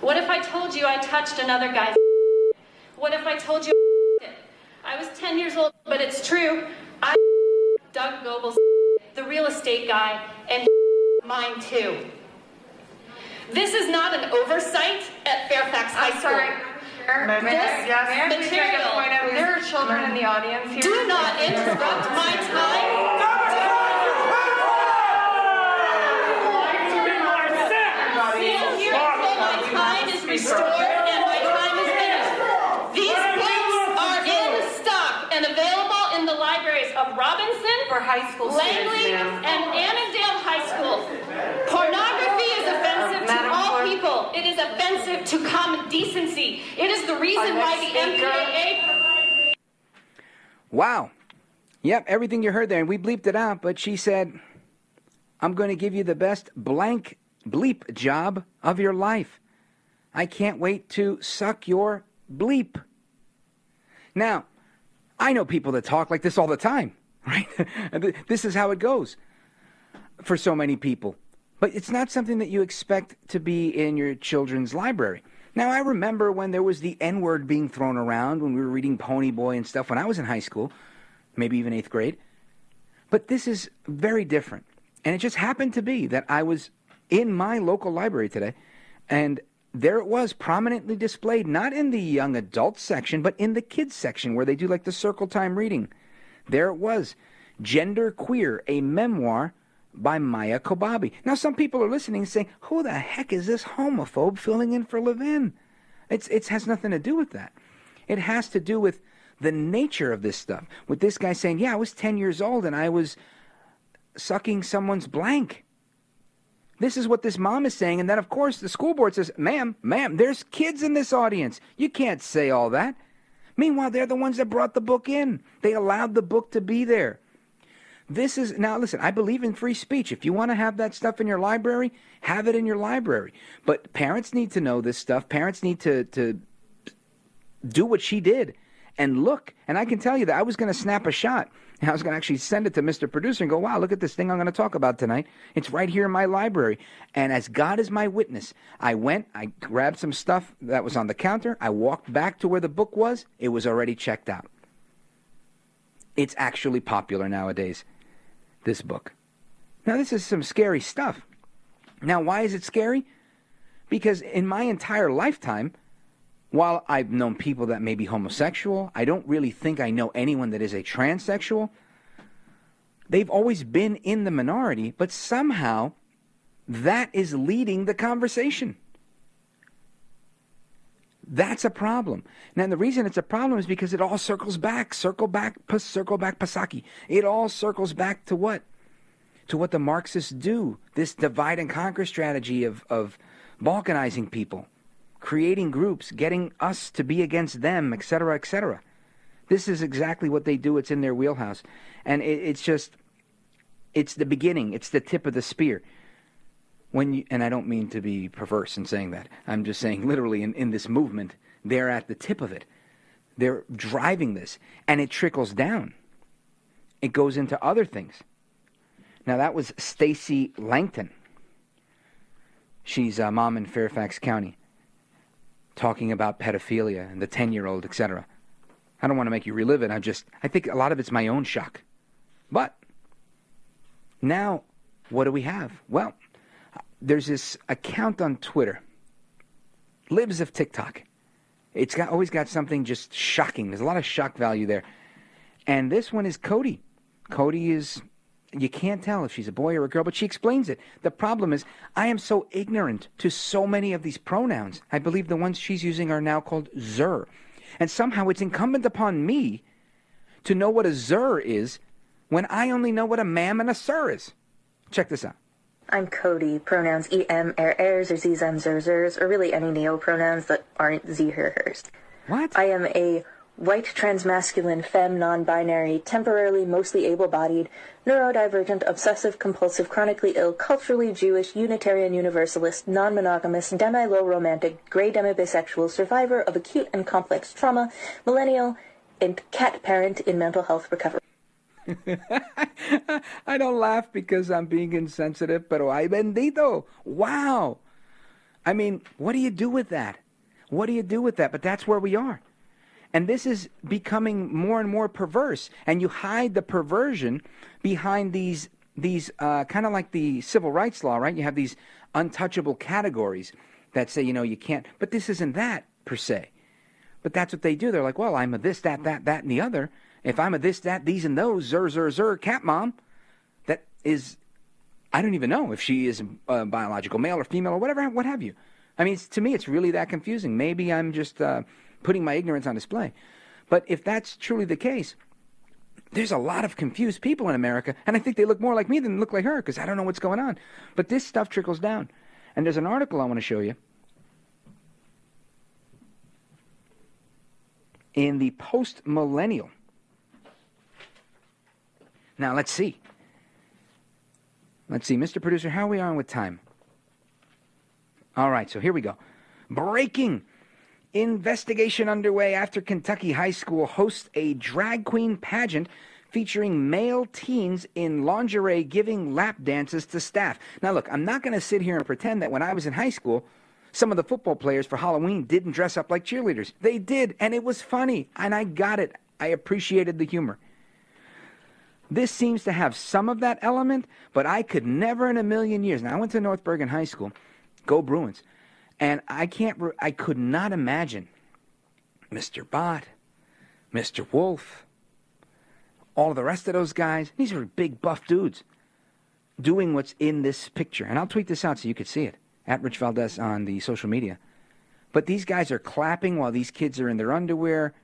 What if I told you I touched another guy's? What if I told you I was 10 years old, but it's true. I Doug Goble's, the real estate guy, and mine too. This is not an oversight at Fairfax High School. Sorry. This yes, material. Point out, there are children in the audience here. Do not interrupt my time. restored and my time is finished. These books are in stock and available in the libraries of Robinson, for high school Langley, students, and Annandale High School. Pornography is offensive to Madam all Clerk. people. It is offensive to common decency. It is the reason why the speaker. MPAA Wow. Yep, everything you heard there, and we bleeped it out, but she said, I'm going to give you the best blank bleep job of your life. I can't wait to suck your bleep. Now, I know people that talk like this all the time, right? this is how it goes for so many people. But it's not something that you expect to be in your children's library. Now, I remember when there was the N word being thrown around when we were reading Pony Boy and stuff when I was in high school, maybe even eighth grade. But this is very different. And it just happened to be that I was in my local library today, and there it was, prominently displayed, not in the young adult section, but in the kids section where they do like the circle time reading. There it was, Gender Queer, a memoir by Maia Kobabe. Now, some people are listening saying, who the heck is this homophobe filling in for Levin? It's, it has nothing to do with that. It has to do with the nature of this stuff. With this guy saying, yeah, I was 10 years old and I was sucking someone's blank. This is what this mom is saying. And then, of course, the school board says, ma'am, ma'am, there's kids in this audience. You can't say all that. Meanwhile, they're the ones that brought the book in. They allowed the book to be there. This is now listen, I believe in free speech. If you want to have that stuff in your library, have it in your library. But parents need to know this stuff. Parents need to to do what she did and look. And I can tell you that I was going to snap a shot. And I was going to actually send it to Mr. Producer and go, wow, look at this thing I'm going to talk about tonight. It's right here in my library. And as God is my witness, I went, I grabbed some stuff that was on the counter. I walked back to where the book was. It was already checked out. It's actually popular nowadays, this book. Now, this is some scary stuff. Now, why is it scary? Because in my entire lifetime, while I've known people that may be homosexual, I don't really think I know anyone that is a transsexual. They've always been in the minority, but somehow that is leading the conversation. That's a problem. Now, the reason it's a problem is because it all circles back, circle back, circle back, Pasaki. It all circles back to what? To what the Marxists do. This divide and conquer strategy of, of balkanizing people creating groups, getting us to be against them, etc., etc. This is exactly what they do. It's in their wheelhouse. And it, it's just, it's the beginning, it's the tip of the spear. When you, and I don't mean to be perverse in saying that. I'm just saying literally in, in this movement, they're at the tip of it. They're driving this, and it trickles down. It goes into other things. Now, that was Stacy Langton. She's a mom in Fairfax County talking about pedophilia and the 10 year old, etc. I don't want to make you relive it. I just, I think a lot of it's my own shock. But now, what do we have? Well, there's this account on Twitter, Libs of TikTok. It's got, always got something just shocking. There's a lot of shock value there. And this one is Cody. Cody is you can't tell if she's a boy or a girl, but she explains it. The problem is, I am so ignorant to so many of these pronouns. I believe the ones she's using are now called zer. And somehow it's incumbent upon me to know what a zer is when I only know what a ma'am and a sir is. Check this out. I'm Cody. Pronouns em, er, ers, or zs, em, zers, or really any neo pronouns that aren't z, her, hers. What? I am a white transmasculine femme non-binary temporarily mostly able-bodied neurodivergent obsessive compulsive chronically ill culturally jewish unitarian universalist non-monogamous demi-low romantic gray demi-bisexual survivor of acute and complex trauma millennial and cat parent in mental health recovery I don't laugh because I'm being insensitive, pero ay bendito. Wow. I mean, what do you do with that? What do you do with that? But that's where we are. And this is becoming more and more perverse. And you hide the perversion behind these these uh, kind of like the civil rights law, right? You have these untouchable categories that say, you know, you can't. But this isn't that per se. But that's what they do. They're like, well, I'm a this, that, that, that, and the other. If I'm a this, that, these, and those, zer, zer, zer, cat mom, that is, I don't even know if she is a biological male or female or whatever, what have you. I mean, to me, it's really that confusing. Maybe I'm just. Uh, putting my ignorance on display. But if that's truly the case, there's a lot of confused people in America, and I think they look more like me than look like her because I don't know what's going on. But this stuff trickles down. And there's an article I want to show you in the Post Millennial. Now, let's see. Let's see, Mr. Producer, how are we on with time? All right, so here we go. Breaking Investigation underway after Kentucky High School hosts a drag queen pageant featuring male teens in lingerie giving lap dances to staff. Now, look, I'm not going to sit here and pretend that when I was in high school, some of the football players for Halloween didn't dress up like cheerleaders. They did, and it was funny, and I got it. I appreciated the humor. This seems to have some of that element, but I could never in a million years. Now, I went to North Bergen High School. Go Bruins. And I can't, I could not imagine Mr. Bott, Mr. Wolf, all the rest of those guys. These are big, buff dudes doing what's in this picture. And I'll tweet this out so you could see it at Rich Valdes on the social media. But these guys are clapping while these kids are in their underwear,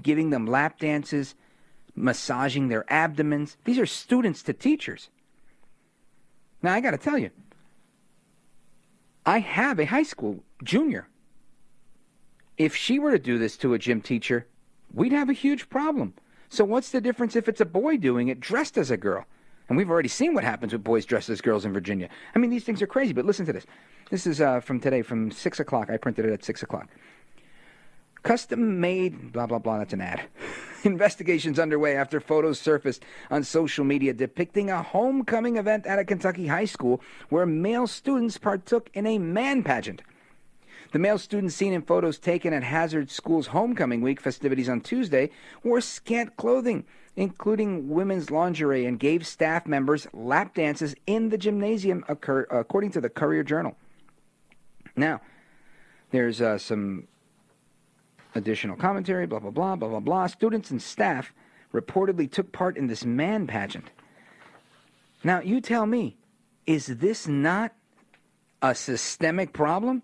giving them lap dances, massaging their abdomens. These are students to teachers. Now, I got to tell you, I have a high school junior. If she were to do this to a gym teacher, we'd have a huge problem. So, what's the difference if it's a boy doing it dressed as a girl? And we've already seen what happens with boys dressed as girls in Virginia. I mean, these things are crazy, but listen to this. This is uh, from today, from 6 o'clock. I printed it at 6 o'clock. Custom made, blah, blah, blah, that's an ad. Investigations underway after photos surfaced on social media depicting a homecoming event at a Kentucky high school where male students partook in a man pageant. The male students seen in photos taken at Hazard School's homecoming week festivities on Tuesday wore scant clothing, including women's lingerie, and gave staff members lap dances in the gymnasium, according to the Courier Journal. Now, there's uh, some additional commentary, blah, blah, blah, blah, blah, blah. Students and staff reportedly took part in this man pageant. Now, you tell me, is this not a systemic problem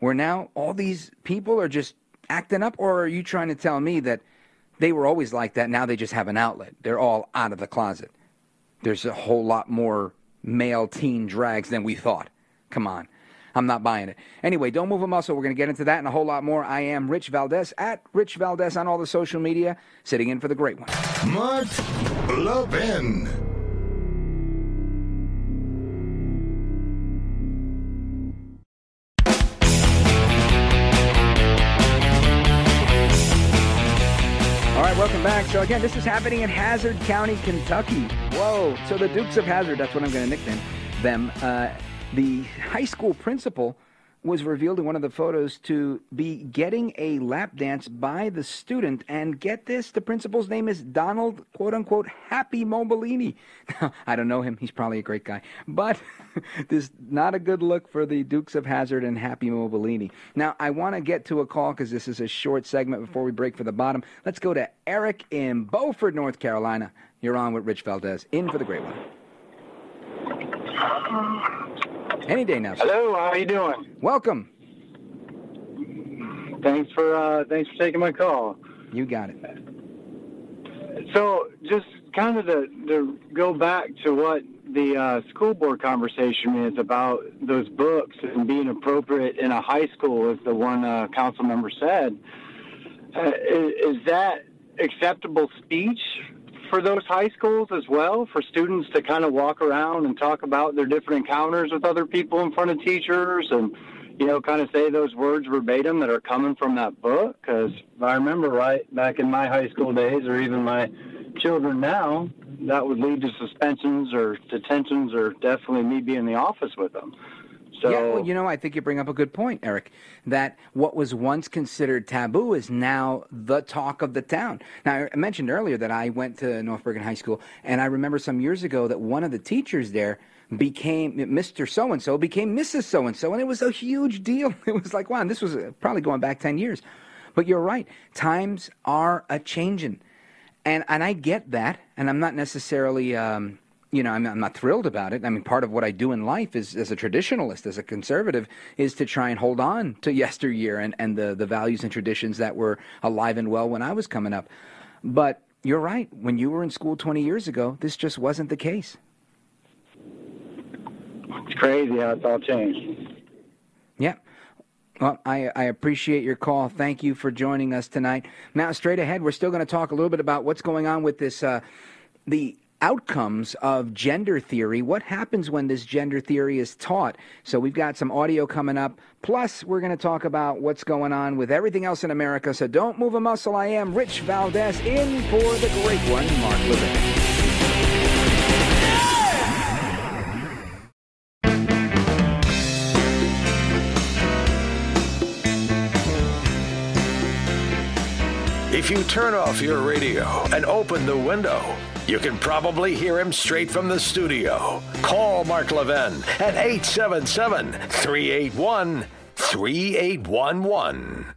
where now all these people are just acting up, or are you trying to tell me that they were always like that, now they just have an outlet? They're all out of the closet. There's a whole lot more male teen drags than we thought. Come on. I'm not buying it. Anyway, don't move a muscle. We're going to get into that and a whole lot more. I am Rich Valdes at Rich Valdes on all the social media, sitting in for the great one. Mark Levin. All right, welcome back. So again, this is happening in Hazard County, Kentucky. Whoa! So the Dukes of Hazard, that's what I'm going to nickname them. Uh, the high school principal was revealed in one of the photos to be getting a lap dance by the student. And get this, the principal's name is Donald, quote unquote, Happy Mobelini. Now, I don't know him. He's probably a great guy. But this is not a good look for the Dukes of Hazard and Happy Mobelini. Now, I want to get to a call because this is a short segment before we break for the bottom. Let's go to Eric in Beaufort, North Carolina. You're on with Rich Valdes. In for the great one. Um, Any day now. Sir. Hello, how are you doing? Welcome. Thanks for uh, thanks for taking my call. You got it. So, just kind of to, to go back to what the uh, school board conversation is about those books and being appropriate in a high school, as the one uh, council member said. Uh, is, is that acceptable speech for those high schools as well for students to kind of walk around and talk about their different encounters with other people in front of teachers and you know kind of say those words verbatim that are coming from that book. Because i remember right back in my high school days or even my children now that would lead to suspensions or detentions or definitely me being in the office with them so yeah, well, you know, I think you bring up a good point, Eric. That what was once considered taboo is now the talk of the town. Now, I mentioned earlier that I went to North Bergen High School, and I remember some years ago that one of the teachers there became Mr. So and so became Mrs. So and so, and it was a huge deal. It was like, wow, and this was uh, probably going back ten years. But you're right, times are a changing, and and I get that, and I'm not necessarily. Um, you know, I'm, I'm, not thrilled about it. I mean, part of what I do in life is, as a traditionalist, as a conservative, is to try and hold on to yesteryear and, and the, the values and traditions that were alive and well when I was coming up. But you're right. When you were in school 20 years ago, this just wasn't the case. It's crazy how it's all changed. Yeah. Well, I, I appreciate your call. Thank you for joining us tonight. Now, straight ahead, we're still going to talk a little bit about what's going on with this, uh, the outcomes of gender theory. What happens when this gender theory is taught? So we've got some audio coming up. Plus, we're going to talk about what's going on with everything else in America. So don't move a muscle. I am Rich Valdes in for the great one, Mark Levin. If you turn off your radio and open the window, you can probably hear him straight from the studio. Call Mark Levin at 877 381 3811.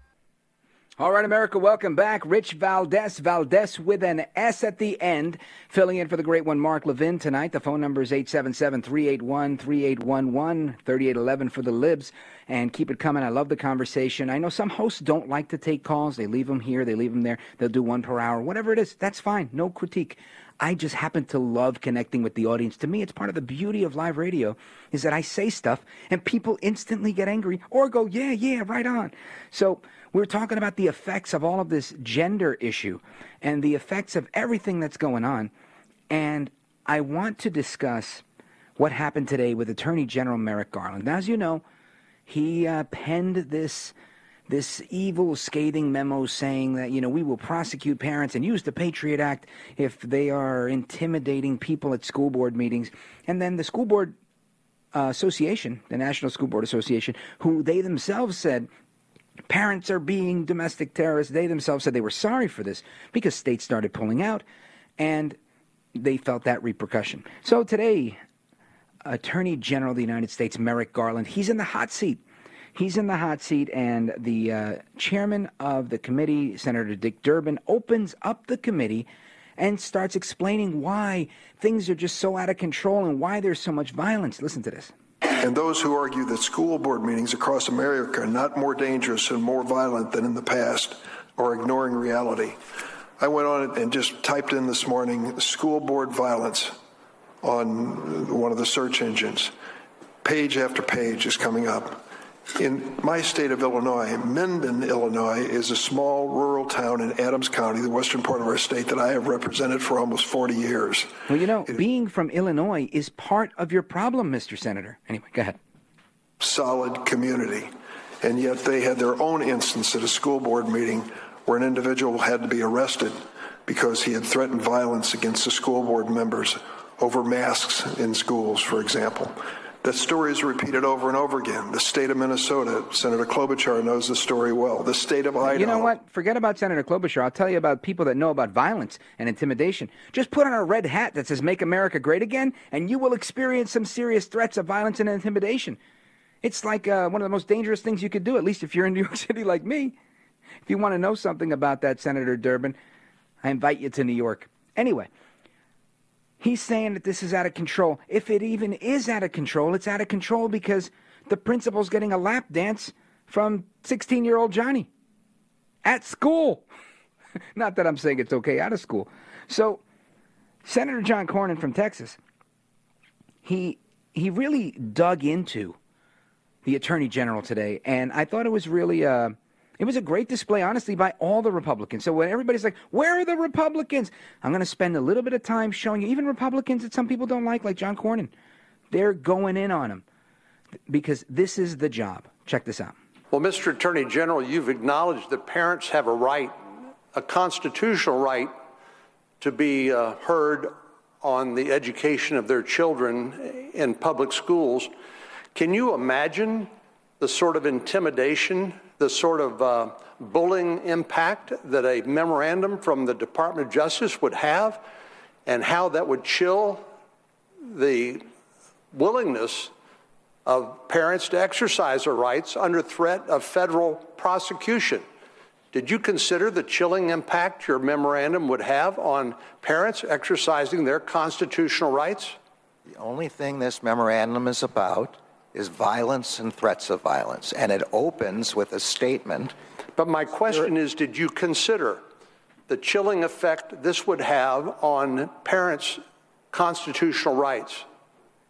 All right, America, welcome back. Rich Valdes, Valdes with an S at the end, filling in for the great one, Mark Levin, tonight. The phone number is 877 381 3811, 3811 for the libs. And keep it coming. I love the conversation. I know some hosts don't like to take calls. They leave them here, they leave them there. They'll do one per hour, whatever it is. That's fine. No critique. I just happen to love connecting with the audience. To me, it's part of the beauty of live radio is that I say stuff and people instantly get angry or go, yeah, yeah, right on. So we're talking about the effects of all of this gender issue and the effects of everything that's going on. And I want to discuss what happened today with Attorney General Merrick Garland. Now, as you know, he uh, penned this this evil, scathing memo saying that, you know, we will prosecute parents and use the Patriot Act if they are intimidating people at school board meetings. And then the school board uh, association, the National School Board Association, who they themselves said parents are being domestic terrorists, they themselves said they were sorry for this because states started pulling out and they felt that repercussion. So today, Attorney General of the United States, Merrick Garland, he's in the hot seat He's in the hot seat, and the uh, chairman of the committee, Senator Dick Durbin, opens up the committee and starts explaining why things are just so out of control and why there's so much violence. Listen to this. And those who argue that school board meetings across America are not more dangerous and more violent than in the past are ignoring reality. I went on it and just typed in this morning school board violence on one of the search engines. Page after page is coming up. In my state of Illinois, Mendon, Illinois, is a small rural town in Adams County, the western part of our state, that I have represented for almost 40 years. Well, you know, it, being from Illinois is part of your problem, Mr. Senator. Anyway, go ahead. Solid community. And yet they had their own instance at a school board meeting where an individual had to be arrested because he had threatened violence against the school board members over masks in schools, for example. That story is repeated over and over again. The state of Minnesota, Senator Klobuchar knows the story well. The state of Idaho. You know what? Forget about Senator Klobuchar. I'll tell you about people that know about violence and intimidation. Just put on a red hat that says "Make America Great Again," and you will experience some serious threats of violence and intimidation. It's like uh, one of the most dangerous things you could do, at least if you're in New York City like me. If you want to know something about that, Senator Durbin, I invite you to New York. Anyway. He's saying that this is out of control. If it even is out of control, it's out of control because the principal's getting a lap dance from 16 year old Johnny at school. Not that I'm saying it's okay out of school. So, Senator John Cornyn from Texas, he he really dug into the attorney general today, and I thought it was really uh, it was a great display, honestly, by all the Republicans. So when everybody's like, where are the Republicans? I'm going to spend a little bit of time showing you, even Republicans that some people don't like, like John Cornyn, they're going in on him because this is the job. Check this out. Well, Mr. Attorney General, you've acknowledged that parents have a right, a constitutional right, to be uh, heard on the education of their children in public schools. Can you imagine the sort of intimidation the sort of uh, bullying impact that a memorandum from the Department of Justice would have and how that would chill the willingness of parents to exercise their rights under threat of federal prosecution. Did you consider the chilling impact your memorandum would have on parents exercising their constitutional rights? The only thing this memorandum is about is violence and threats of violence. And it opens with a statement. But my question is did you consider the chilling effect this would have on parents' constitutional rights?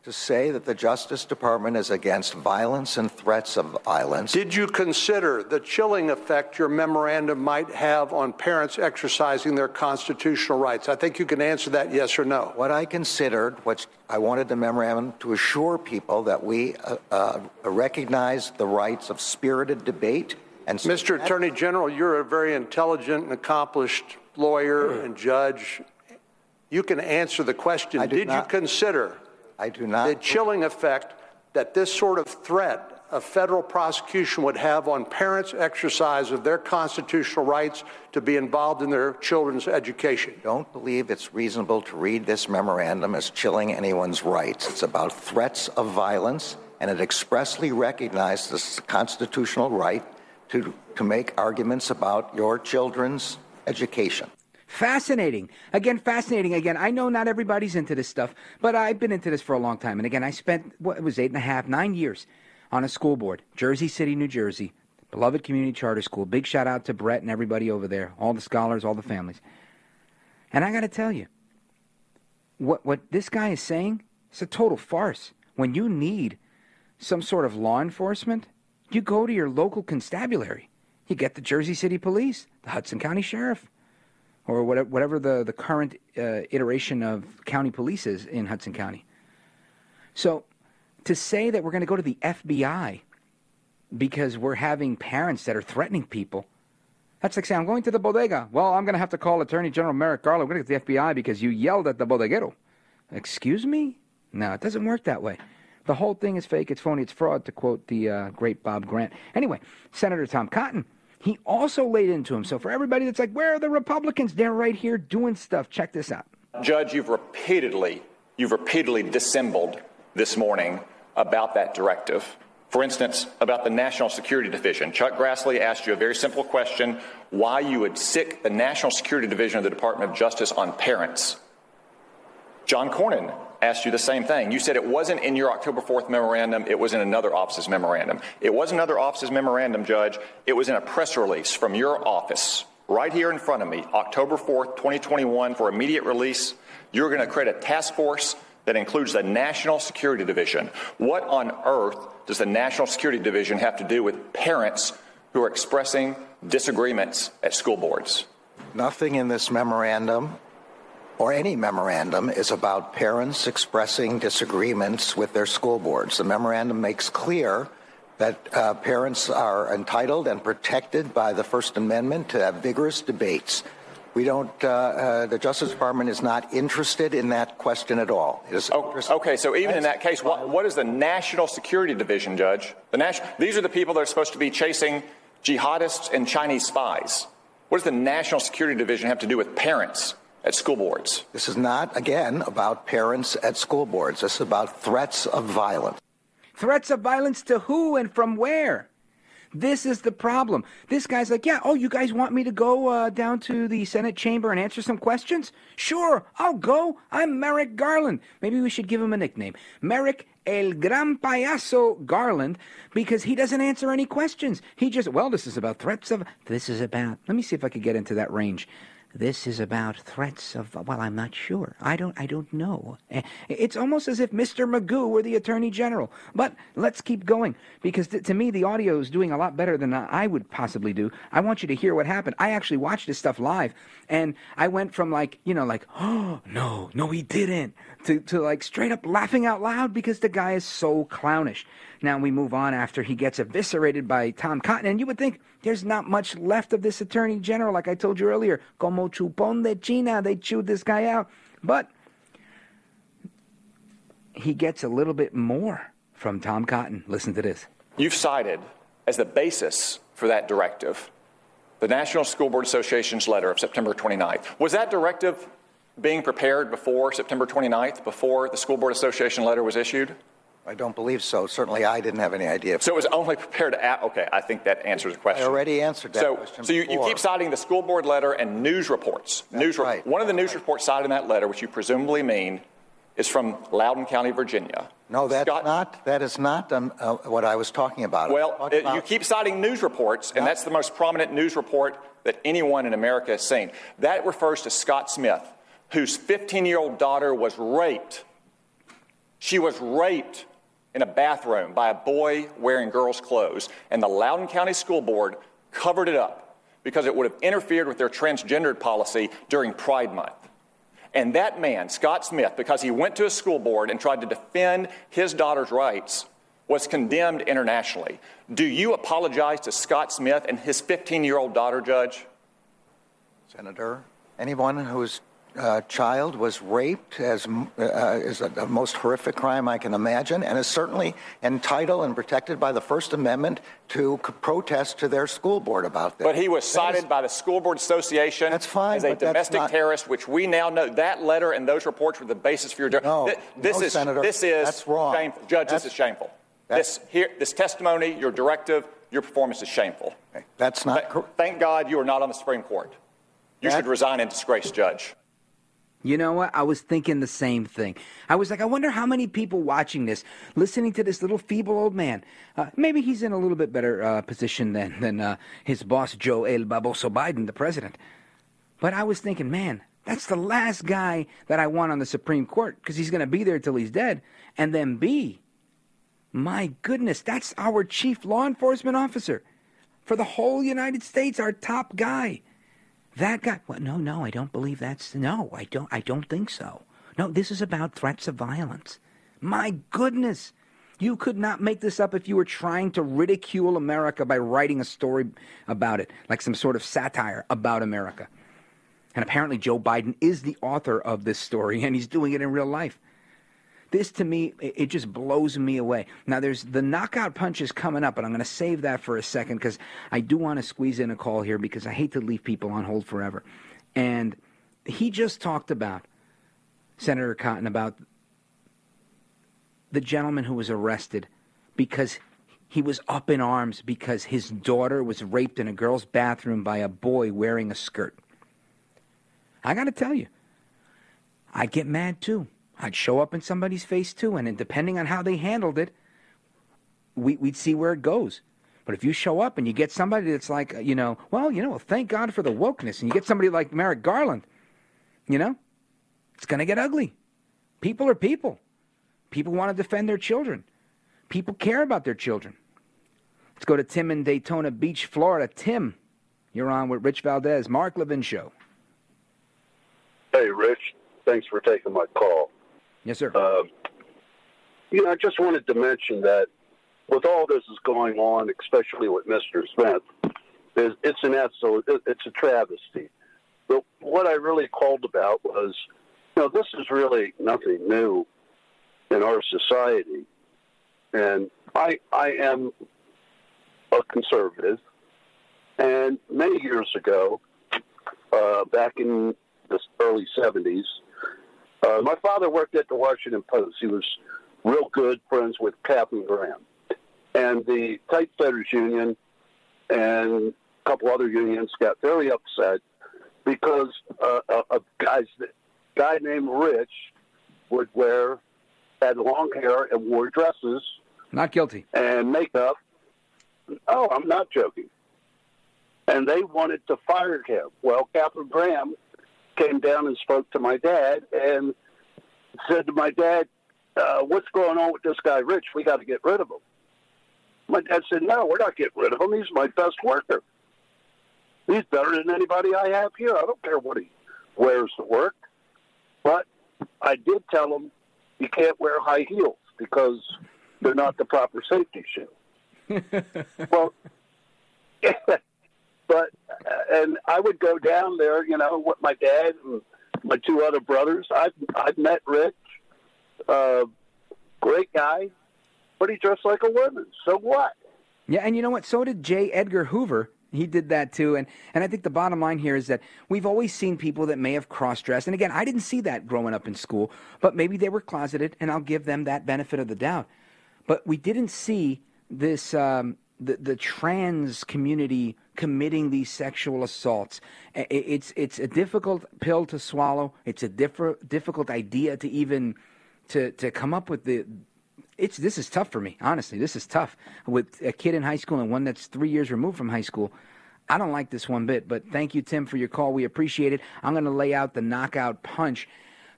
To say that the Justice Department is against violence and threats of violence. Did you consider the chilling effect your memorandum might have on parents exercising their constitutional rights? I think you can answer that yes or no. What I considered, what I wanted the memorandum to assure people that we uh, uh, recognize the rights of spirited debate. And Mr. Attorney General, you're a very intelligent and accomplished lawyer and judge. You can answer the question. Did not, you consider I do not. The chilling effect that this sort of threat of federal prosecution would have on parents' exercise of their constitutional rights to be involved in their children's education. Don't believe it's reasonable to read this memorandum as chilling anyone's rights. It's about threats of violence and it expressly recognizes the constitutional right to, to make arguments about your children's education. Fascinating. Again, fascinating. Again, I know not everybody's into this stuff, but I've been into this for a long time. And again, I spent, what, it was eight and a half, nine years on a school board, Jersey City, New Jersey, beloved community charter school. Big shout out to Brett and everybody over there, all the scholars, all the families. And I got to tell you, what, what this guy is saying is a total farce. When you need some sort of law enforcement, you go to your local constabulary. You get the Jersey City Police, the Hudson County Sheriff, or whatever, the, the current uh, iteration of county police is in Hudson County. So to say that we're going to go to the FBI because we're having parents that are threatening people, that's like saying, I'm going to the bodega. Well, I'm going to have to call Attorney General Merrick Garland. We're going to get the FBI because you yelled at the bodeguero. Excuse me? No, it doesn't work that way. The whole thing is fake, it's phony, it's fraud, to quote the uh, great Bob Grant. Anyway, Senator Tom Cotton, he also laid into him. So for everybody that's like, where are the Republicans? They're right here doing stuff. Check this out. Judge, you've repeatedly, you've repeatedly dissembled this morning about that directive. For instance, about the National Security Division. Chuck Grassley asked you a very simple question why you would sic the National Security Division of the Department of Justice on parents. John Cornyn asked you the same thing. You said it wasn't in your October 4th memorandum, it was in another office's memorandum. It wasn't another office's memorandum, Judge. It was in a press release from your office right here in front of me, October 4th, 2021, for immediate release. You're going to create a task force that includes the National Security Division. What on earth does the National Security Division have to do with parents who are expressing disagreements at school boards? Nothing in this memorandum or any memorandum is about parents expressing disagreements with their school boards. The memorandum makes clear that uh, parents are entitled and protected by the First Amendment to have vigorous debates. We don't, uh, uh, the Justice Department is not interested in that question at all. Oh, okay, so even in that case, what, what is the National Security Division, Judge? The national, these are the people that are supposed to be chasing jihadists and Chinese spies. What does the National Security Division have to do with parents at school boards? This is not, again, about parents at school boards. This is about threats of violence. Threats of violence to who and from where? This is the problem. This guy's like, yeah, oh, you guys want me to go uh, down to the Senate chamber and answer some questions? Sure, I'll go. I'm Merrick Garland. Maybe we should give him a nickname. Merrick El Gran Payaso Garland, because he doesn't answer any questions. He just, well, this is about threats of, this is about, let me see if I could get into that range. This is about threats of, well, I'm not sure. I don't, I don't know. Eh, it's almost as if Mr. Magoo were the Attorney General. But let's keep going because to me, the audio is doing a lot better than I would possibly do. I want you to hear what happened. I actually watched this stuff live and I went from like, you know, like, oh, no, no, he didn't to, to like straight up laughing out loud because the guy is so clownish. Now we move on after he gets eviscerated by Tom Cotton, and you would think there's not much left of this attorney general, like I told you earlier. Como chupón de China, they chewed this guy out. But he gets a little bit more from Tom Cotton. Listen to this. You've cited as the basis for that directive the National School Board Association's letter of September 29th. Was that directive being prepared before September 29th, before the School Board Association letter was issued? I don't believe so. Certainly, I didn't have any idea. So it was only prepared at, okay, I think that answers the question. I already answered that so, question. So you, you, keep citing the school board letter and news reports. That's news right. One of the news right. reports cited in that letter, which you presumably mean, is from Loudoun County, Virginia. No, that's Scott, not. That is not um, uh, what I was talking about. Well, talking it, about, you keep citing news reports, and that's the most prominent news report that anyone in America has seen. That refers to Scott Smith, whose 15 year old daughter was raped. She was raped in a bathroom by a boy wearing girls' clothes, and the Loudoun County School Board covered it up because it would have interfered with their transgendered policy during Pride Month. And that man, Scott Smith, because he went to a school board and tried to defend his daughter's rights, was condemned internationally. Do you apologize to Scott Smith and his 15 year old daughter, Judge? Senator, anyone whose uh, child was raped as, uh, is a, the most horrific crime I can imagine, and is certainly entitled and protected by the First Amendment to c- protest to their school board about this. But he was cited is- by the School Board Association That's fine, as a domestic not- terrorist, which we now know that letter and those reports were the basis for your. No, Th- this no, is Senator, this is that's wrong. Shameful. Judge, That's- this is shameful. This, here, this testimony, your directive, your performance is shameful. That's not correct. Thank God you are not on the Supreme Court. You should resign in disgrace, Judge. You know what? I was thinking the same thing. I was like, I wonder how many people watching this, listening to this little feeble old man. Uh, maybe he's in a little bit better uh, position than than uh, his boss Joe El Baboso Biden, the president. But I was thinking, man, that's the last guy that I want on the Supreme Court because he's going to be there till he's dead. And then B, my goodness, that's our chief law enforcement officer for the whole United States, our top guy. That guy. Well, no, no, I don't believe that's. No, I don't. I don't think so. No, this is about threats of violence. My goodness. You could not make this up if you were trying to ridicule America by writing a story about it, like some sort of satire about America. And apparently, Joe Biden is the author of this story, and he's doing it in real life. This to me, it just blows me away. Now, there's the knockout punches coming up, but I'm going to save that for a second because I do want to squeeze in a call here because I hate to leave people on hold forever. And he just talked about Senator Cotton about the gentleman who was arrested because he was up in arms because his daughter was raped in a girl's bathroom by a boy wearing a skirt. I got to tell you, I'd get mad too. I'd show up in somebody's face too, and depending on how they handled it, we, would see where it goes. But if you show up and you get somebody that's like, uh, you know, well, you know, thank God for the wokeness, and you get somebody like Merrick Garland, you know, it's going to get ugly. People are people. People want to defend their children. People care about their children. Let's go to Tim in Daytona Beach, Florida. Tim, you're on with Rich Valdes, Mark Levin Show. Hey, Rich. Thanks for taking my call. Yes, sir. Uh, you know, I just wanted to mention that with all this is going on, especially with Mr. Smith, it's an absolute, it's a travesty. But what I really called about was, you know, this is really nothing new in our society, and I I am a conservative, and many years ago, uh, back in the early '70s, uh, my father worked at the Washington Post. He was real good friends with Katharine Graham. And the Typesetters Union and a couple other unions got very upset because uh, a, guys, guy named Rich would wear, had long hair and wore dresses. Not guilty. And makeup. Oh, I'm not joking. And they wanted to fire him. Well, Katharine Graham came down and spoke to my dad and said to my dad, uh, "What's going on with this guy, Rich? We got to get rid of him." My dad said, "No, we're not getting rid of him. He's my best worker. He's better than anybody I have here. I don't care what he wears to work." But I did tell him he can't wear high heels because they're not the proper safety shoe. well, but and I would go down there, you know, with my dad and my two other brothers. I've I've met Rich, uh, great guy, but he dressed like a woman. So what? Yeah, and you know what? So did J. Edgar Hoover. He did that too, and and I think the bottom line here is that we've always seen people that may have cross dressed, and again, I didn't see that growing up in school, but maybe they were closeted, and I'll give them that benefit of the doubt. But we didn't see this um, the the trans community committing these sexual assaults. It's it's a difficult pill to swallow. It's a differ, difficult idea to even to to come up with the. It's this is tough for me, honestly. This is tough with a kid in high school and one that's three years removed from high school. I don't like this one bit, but thank you, Tim, for your call. We appreciate it. I'm going to lay out the knockout punch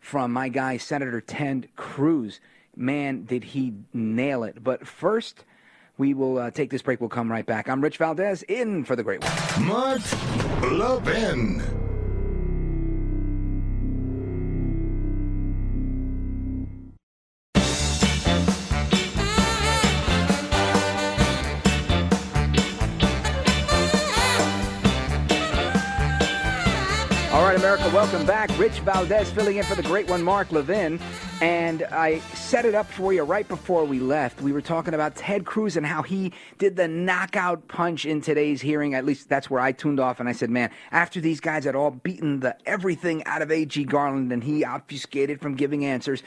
from my guy, Senator Ted Cruz. Man, did he nail it! But first. We will uh, take this break. We'll come right back. I'm Rich Valdes in for the great one. Mark Levin. Welcome back. Rich Valdes filling in for the great one, Mark Levin. And I set it up for you right before we left. We were talking about Ted Cruz and how he did the knockout punch in today's hearing. At least that's where I tuned off and I said, man, after these guys had all beaten the everything out of A.G. Garland and he obfuscated from giving answers,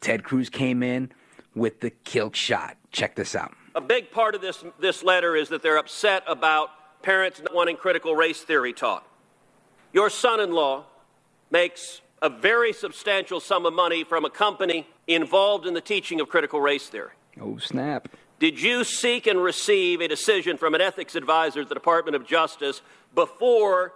Ted Cruz came in with the kill shot. Check this out. A big part of this, this letter is that they're upset about parents not wanting critical race theory taught. Your son in law makes a very substantial sum of money from a company involved in the teaching of critical race theory. Oh, snap. Did you seek and receive a decision from an ethics advisor at the Department of Justice before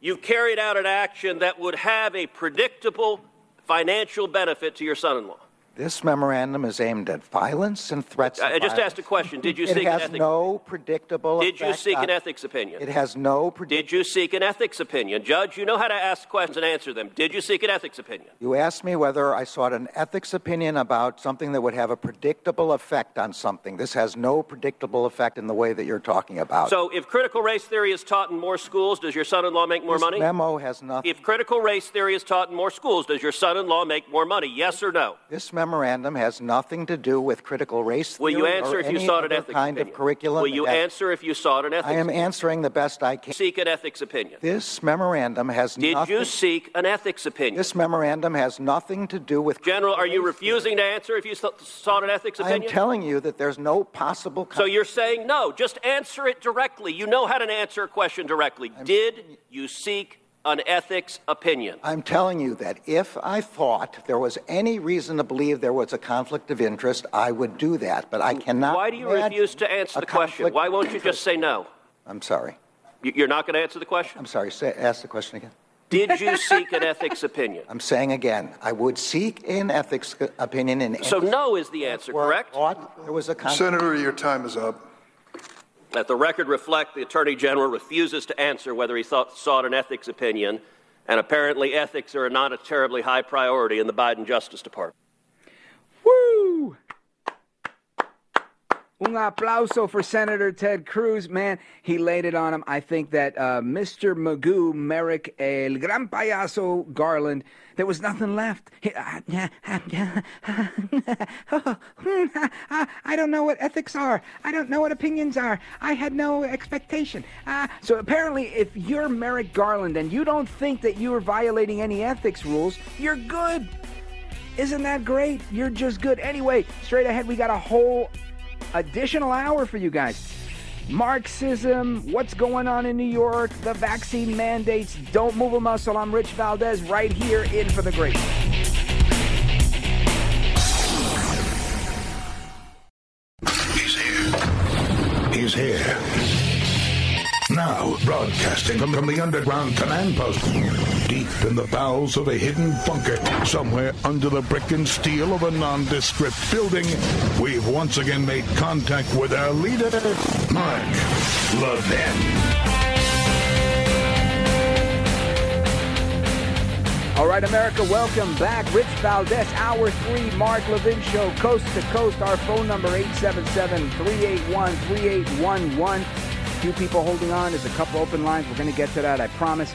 you carried out an action that would have a predictable financial benefit to your son in law? This memorandum is aimed at violence and threats. I just asked a question. Did you it seek has an ethics? no predictable. Did you seek on- an ethics opinion? It has no. Did you seek an ethics opinion? Judge, you know how to ask questions and answer them. Did you seek an ethics opinion? You asked me whether I sought an ethics opinion about something that would have a predictable effect on something. This has no predictable effect in the way that you're talking about. So, if critical race theory is taught in more schools, does your son-in-law make more this money? memo has nothing. If critical race theory is taught in more schools, does your son-in-law make more money? Yes or no? This memorandum has nothing to do with critical race Will you answer or if you sought an ethics kind opinion? of curriculum. Will you answer if you sought an ethics? I am answering the best I can. Seek an ethics opinion. This memorandum has Did nothing. you seek an ethics opinion? This memorandum has nothing to do with. General, are you refusing to answer if you sought an ethics opinion? I am telling you that there's no possible. so you're saying no. Just answer it directly. You know how to answer a question directly. Did you seek an ethics opinion? I'm telling you that if I thought there was any reason to believe there was a conflict of interest, I would do that. But I cannot. Why do you refuse to answer the question? Why won't you just say no? I'm sorry. You- You're not going to answer the question? I'm sorry. Say, ask the question again. Did you seek an ethics opinion? I'm saying again, I would seek an ethics opinion in. So no is the answer, correct? There was a conflict. Senator, your time is up. Let the record reflect the Attorney General refuses to answer whether he thought, sought an ethics opinion, and apparently ethics are not a terribly high priority in the Biden Justice Department. Un aplauso for Senator Ted Cruz. Man, he laid it on him. I think that uh, Mr. Magoo, Merrick, El Gran Payaso Garland, there was nothing left. He- uh, I don't know what ethics are. I don't know what opinions are. I had no expectation. Uh, so apparently, if you're Merrick Garland and you don't think that you are violating any ethics rules, you're good. Isn't that great? You're just good. Anyway, straight ahead, we got a whole additional hour for you guys. Marxism, what's going on in New York, the vaccine mandates. Don't move a muscle. I'm Rich Valdes right here in for the great. He's here. Now, broadcasting from, from the underground command post, deep in the bowels of a hidden bunker, somewhere under the brick and steel of a nondescript building, we've once again made contact with our leader, Mark Levin. All right, America, welcome back. Rich Valdes, Hour 3, Mark Levin Show, coast to coast. Our phone number, 877-381-3811. Few people holding on. There's a couple open lines. We're going to get to that, I promise.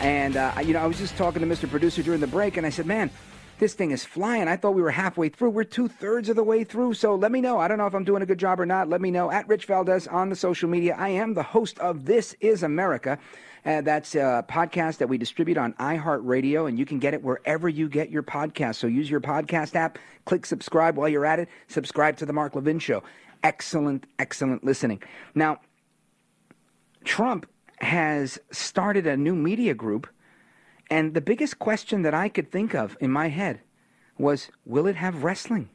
And, uh, you know, I was just talking to Mr. Producer during the break, and I said, man, this thing is flying. I thought we were halfway through. We're two thirds of the way through. So let me know. I don't know if I'm doing a good job or not. Let me know at Rich Valdes on the social media. I am the host of This Is America. Uh, that's a podcast that we distribute on iHeartRadio, and you can get it wherever you get your podcast. So use your podcast app, click subscribe while you're at it, subscribe to The Mark Levin Show. Excellent, excellent listening. Now, Trump has started a new media group, and the biggest question that I could think of in my head was will it have wrestling?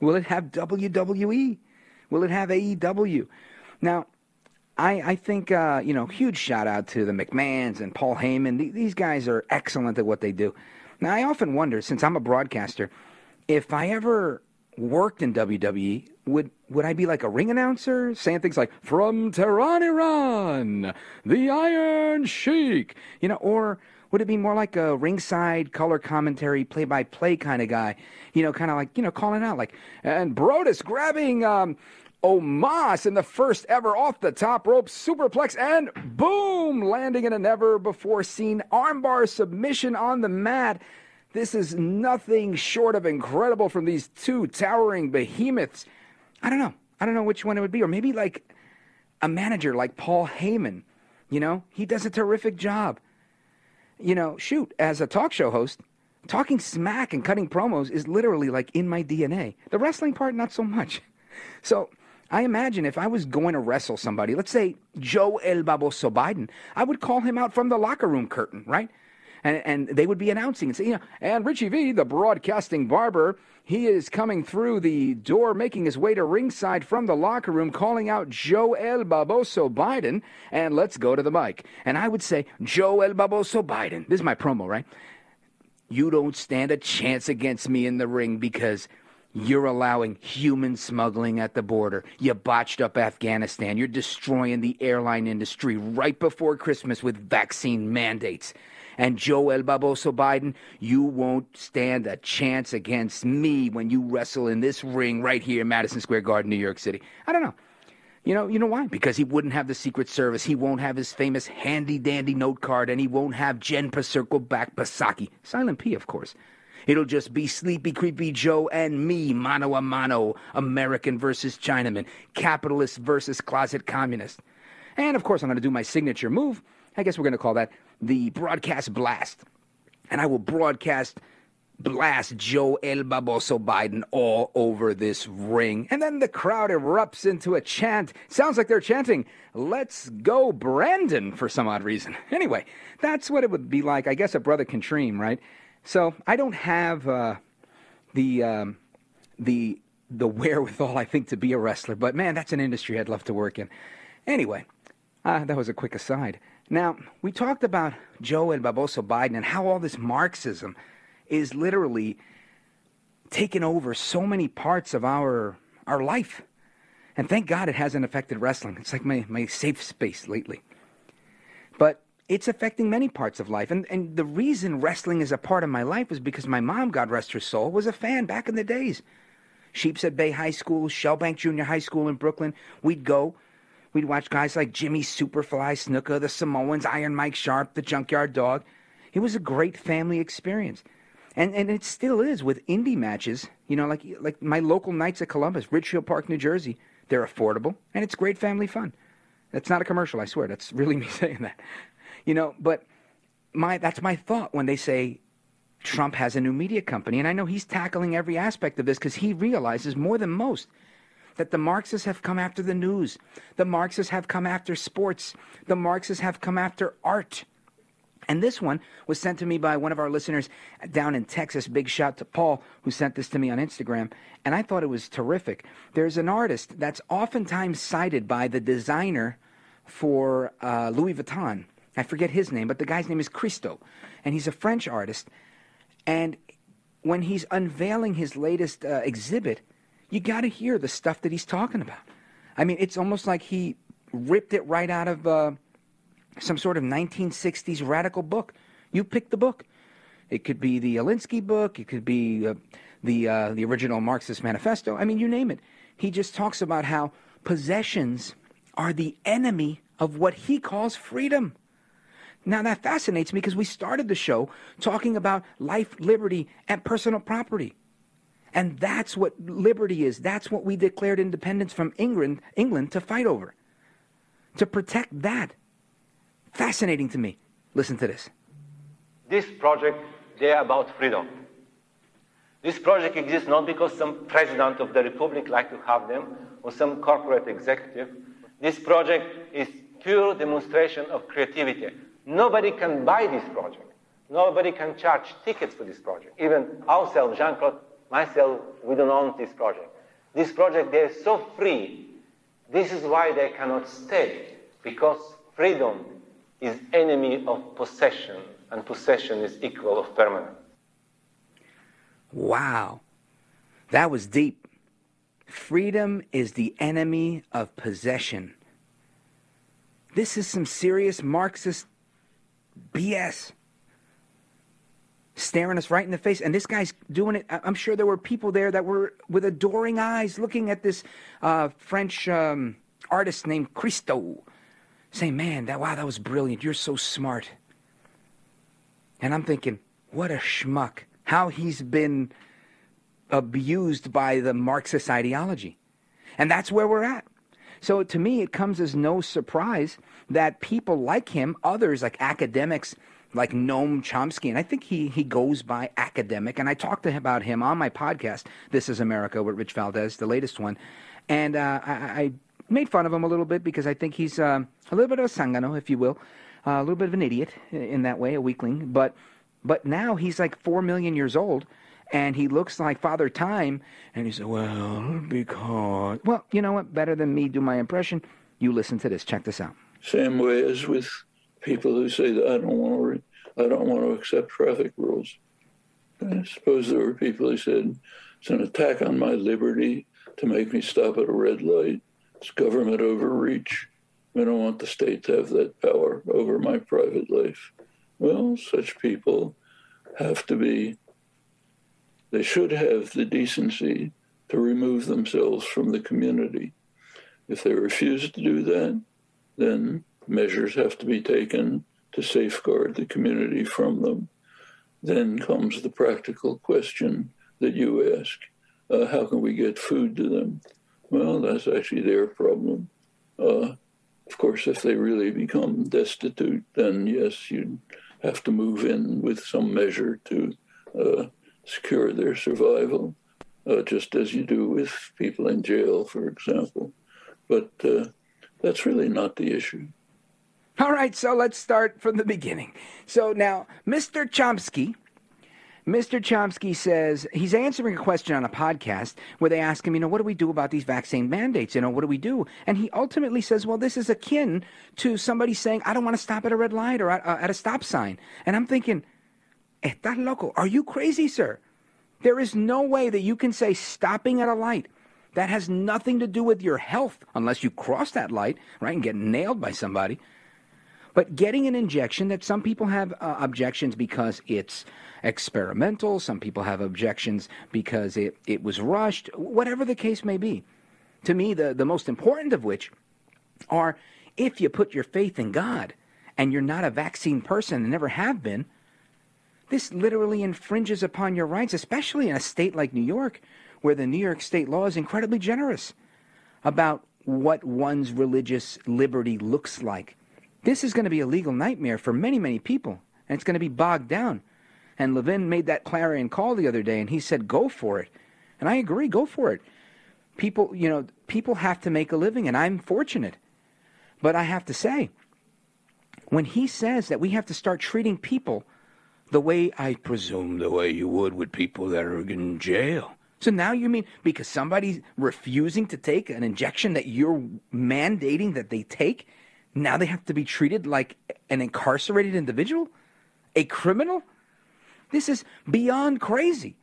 Will it have WWE? Will it have AEW? Now, I, I think, uh, you know, huge shout out to the McMahons and Paul Heyman. Th- These guys are excellent at what they do. Now, I often wonder, since I'm a broadcaster, if I ever worked in WWE, would would I be like a ring announcer saying things like "From Tehran, Iran, the Iron Sheik," you know, or would it be more like a ringside color commentary, play-by-play kind of guy, you know, kind of like you know, calling out like, and Brodus grabbing um, Omas in the first ever off the top rope superplex and boom, landing in a never before seen armbar submission on the mat. This is nothing short of incredible from these two towering behemoths. I don't know. I don't know which one it would be. Or maybe like a manager like Paul Heyman. You know, he does a terrific job. You know, shoot, as a talk show host, talking smack and cutting promos is literally like in my DNA. The wrestling part, not so much. So I imagine if I was going to wrestle somebody, let's say Joe El Baboso Biden, I would call him out from the locker room curtain, right? And, and they would be announcing and you know, and Richie V, the broadcasting barber, he is coming through the door, making his way to ringside from the locker room, calling out Joe El Baboso Biden, and let's go to the mic. And I would say, Joe El Baboso Biden, this is my promo, right? You don't stand a chance against me in the ring because you're allowing human smuggling at the border. You botched up Afghanistan. You're destroying the airline industry right before Christmas with vaccine mandates. And Joe El Baboso Biden, you won't stand a chance against me when you wrestle in this ring right here in Madison Square Garden, New York City. I don't know. You know, you know why? Because he wouldn't have the Secret Service. He won't have his famous handy dandy note card, and he won't have Jen Circle back Psaki. Silent P, of course. It'll just be Sleepy Creepy Joe and me, mano a mano, American versus Chinaman, capitalist versus closet communist. And of course, I'm going to do my signature move. I guess we're going to call that the broadcast blast. And I will broadcast blast Joe El Baboso Biden all over this ring. And then the crowd erupts into a chant. Sounds like they're chanting, Let's go, Brandon, for some odd reason. Anyway, that's what it would be like. I guess a brother can dream, right? So I don't have uh, the um, the the wherewithal, I think, to be a wrestler. But man, that's an industry I'd love to work in. Anyway, uh, that was a quick aside. Now we talked about Joe and Baboso Biden and how all this Marxism is literally taken over so many parts of our our life. And thank God it hasn't affected wrestling. It's like my, my safe space lately. But it's affecting many parts of life. And, and the reason wrestling is a part of my life was because my mom, God rest her soul, was a fan back in the days. Sheepshead Bay High School, Shellbank Junior High School in Brooklyn. We'd go. We'd watch guys like Jimmy Superfly Snuka, the Samoans, Iron Mike Sharpe, the Junkyard Dog. It was a great family experience. And and it still is with indie matches, you know, like like my local Knights of Columbus, Ridgefield Park, New Jersey. They're affordable and it's great family fun. That's not a commercial, I swear. That's really me saying that. You know, but my that's my thought when they say Trump has a new media company, and I know he's tackling every aspect of this because he realizes more than most that the Marxists have come after the news, the Marxists have come after sports, the Marxists have come after art. And this one was sent to me by one of our listeners down in Texas. Big shout to Paul, who sent this to me on Instagram. And I thought it was terrific. There's an artist that's oftentimes cited by the designer for uh, Louis Vuitton. I forget his name, but the guy's name is Christo, and he's a French artist. And when he's unveiling his latest uh, exhibit, you got to hear the stuff that he's talking about. I mean, it's almost like he ripped it right out of uh, some sort of 1960s radical book. You pick the book. It could be the Alinsky book. It could be uh, the uh, the original Marxist Manifesto. I mean, you name it. He just talks about how possessions are the enemy of what he calls freedom. Now, that fascinates me because we started the show talking about life, liberty, and personal property. And that's what liberty is. That's what we declared independence from England, England to fight over. To protect that. Fascinating to me. Listen to this. This project, they are about freedom. This project exists not because some president of the republic like to have them or some corporate executive. This project is pure demonstration of creativity. Nobody can buy this project. Nobody can charge tickets for this project. Even ourselves, Jeanne-Claude, myself, we don't own this project. This project, they're so free. This is why they cannot stay, because freedom is enemy of possession, and possession is equal of permanence. Wow. That was deep. Freedom is the enemy of possession. This is some serious Marxist BS. Staring us right in the face. And this guy's doing it. I'm sure there were people there that were with adoring eyes looking at this uh, French um, artist named Christo, saying, Man, that, wow, that was brilliant. You're so smart. And I'm thinking, what a schmuck. How he's been abused by the Marxist ideology. And that's where we're at. So to me, it comes as no surprise that people like him, others like academics like Noam Chomsky, and I think he, he goes by academic, and I talked to him about him on my podcast, This is America with Rich Valdes, the latest one, and uh, I, I made fun of him a little bit because I think he's um, a little bit of a sangano, if you will, uh, a little bit of an idiot in that way, a weakling. But but now he's like four million years old, and he looks like Father Time. And he said, "Well, because well, you know what? Better than me do my impression. You listen to this. Check this out." Same way as with people who say that I don't want to, I don't want to accept traffic rules. I suppose there were people who said it's an attack on my liberty to make me stop at a red light. It's government overreach. I don't want the state to have that power over my private life. Well, such people have to be, they should have the decency to remove themselves from the community. If they refuse to do that, then measures have to be taken to safeguard the community from them. Then comes the practical question that you ask uh, how can we get food to them? Well, that's actually their problem. Uh, of course, if they really become destitute, then yes, you'd have to move in with some measure to uh, secure their survival, uh, just as you do with people in jail, for example. But uh, that's really not the issue. All right, so let's start from the beginning. So now, Mr. Chomsky, Mr. Chomsky says he's answering a question on a podcast where they ask him, you know, what do we do about these vaccine mandates? You know, what do we do? And he ultimately says, well, this is akin to somebody saying, I don't want to stop at a red light or at, uh, at a stop sign. And I'm thinking, estás loco? Are you crazy, sir? There is no way that you can say stopping at a light. That has nothing to do with your health unless you cross that light, right, and get nailed by somebody. But getting an injection that some people have uh, objections because it's experimental, some people have objections because it, it was rushed, whatever the case may be. To me, the, the most important of which are if you put your faith in God and you're not a vaccine person and never have been, this literally infringes upon your rights, especially in a state like New York, where the New York state law is incredibly generous about what one's religious liberty looks like. This is going to be a legal nightmare for many, many people, and it's going to be bogged down. And Levin made that clarion call the other day, and he said, "Go for it," and I agree, go for it. People, you know, people have to make a living, and I'm fortunate. But I have to say, when he says that we have to start treating people the way I presume the way you would with people that are in jail. So now you mean because somebody's refusing to take an injection that you're mandating that they take, now they have to be treated like an incarcerated individual? A criminal? This is beyond crazy.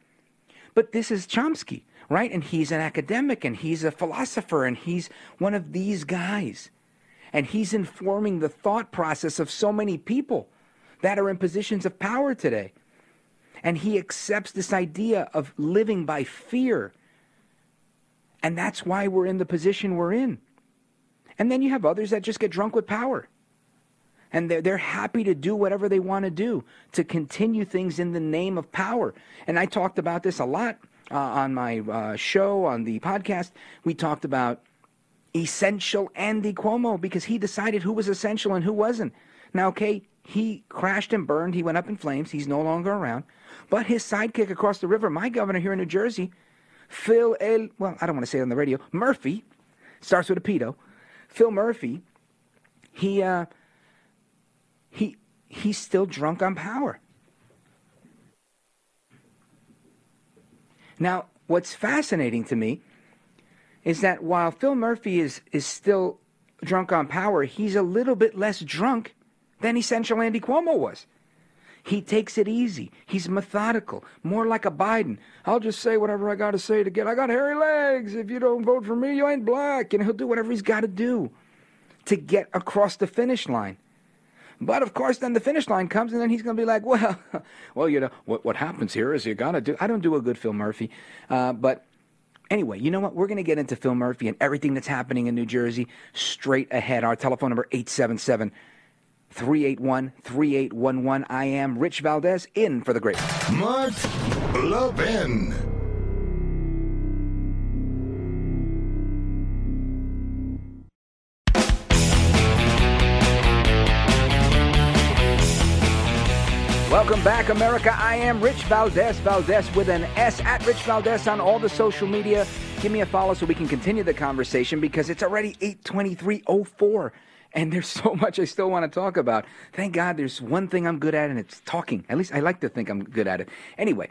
But this is Chomsky, right? And he's an academic and he's a philosopher and he's one of these guys. And he's informing the thought process of so many people that are in positions of power today. And he accepts this idea of living by fear. And that's why we're in the position we're in. And then you have others that just get drunk with power. And they're, they're happy to do whatever they want to do to continue things in the name of power. And I talked about this a lot uh, on my uh, show, on the podcast. We talked about essential Andy Cuomo because he decided who was essential and who wasn't. Now, okay, he crashed and burned. He went up in flames. He's no longer around. But his sidekick across the river, my governor here in New Jersey, Phil El, well, I don't want to say it on the radio, Murphy, starts with a pedo. Phil Murphy, he, uh, he, he's still drunk on power. Now, what's fascinating to me is that while Phil Murphy is, is still drunk on power, he's a little bit less drunk than essential Andy Cuomo was. He takes it easy. He's methodical, more like a Biden. I'll just say whatever I got to say to get. I got hairy legs. If you don't vote for me, you ain't black. And he'll do whatever he's got to do to get across the finish line. But of course, then the finish line comes, and then he's going to be like, "Well, well, you know what? What happens here is you got to do." I don't do a good Phil Murphy, uh, but anyway, you know what? We're going to get into Phil Murphy and everything that's happening in New Jersey straight ahead. Our telephone number eight seven seven 381 3811. I am Rich Valdes in for the great. Mark Levin. Welcome back, America. I am Rich Valdes, Valdes with an S at Rich Valdes on all the social media. Give me a follow so we can continue the conversation because it's already 82304 and there's so much I still want to talk about. Thank God there's one thing I'm good at and it's talking. At least I like to think I'm good at it. Anyway,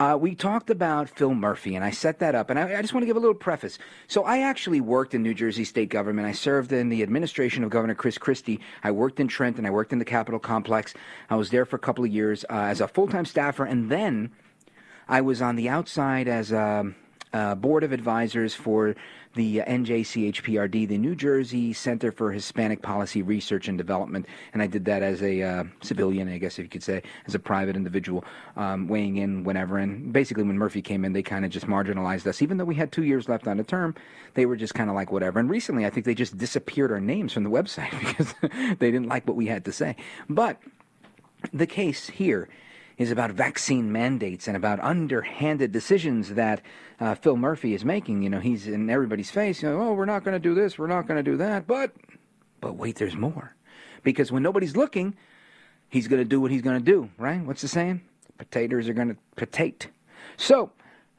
uh, we talked about Phil Murphy, and I set that up. And I, I, just want to give a little preface. So, I actually worked in New Jersey state government. I served in the administration of Governor Chris Christie. I worked in Trenton. I worked in the Capitol complex. I was there for a couple of years uh, as a full time staffer. And then I was on the outside as a, a board of advisors for the NJCHPRD, the New Jersey Center for Hispanic Policy Research and Development, and I did that as a uh, civilian, I guess if you could say, as a private individual, um, weighing in whenever. And basically, when Murphy came in, they kind of just marginalized us, even though we had two years left on the term. They were just kind of like whatever. And recently, I think they just disappeared our names from the website because they didn't like what we had to say. But the case here is about vaccine mandates and about underhanded decisions that uh, Phil Murphy is making. You know, he's in everybody's face. You know, oh, we're not going to do this, we're not going to do that. But, but wait, there's more, because when nobody's looking, he's going to do what he's going to do. Right? What's the saying? Potatoes are going to potate. So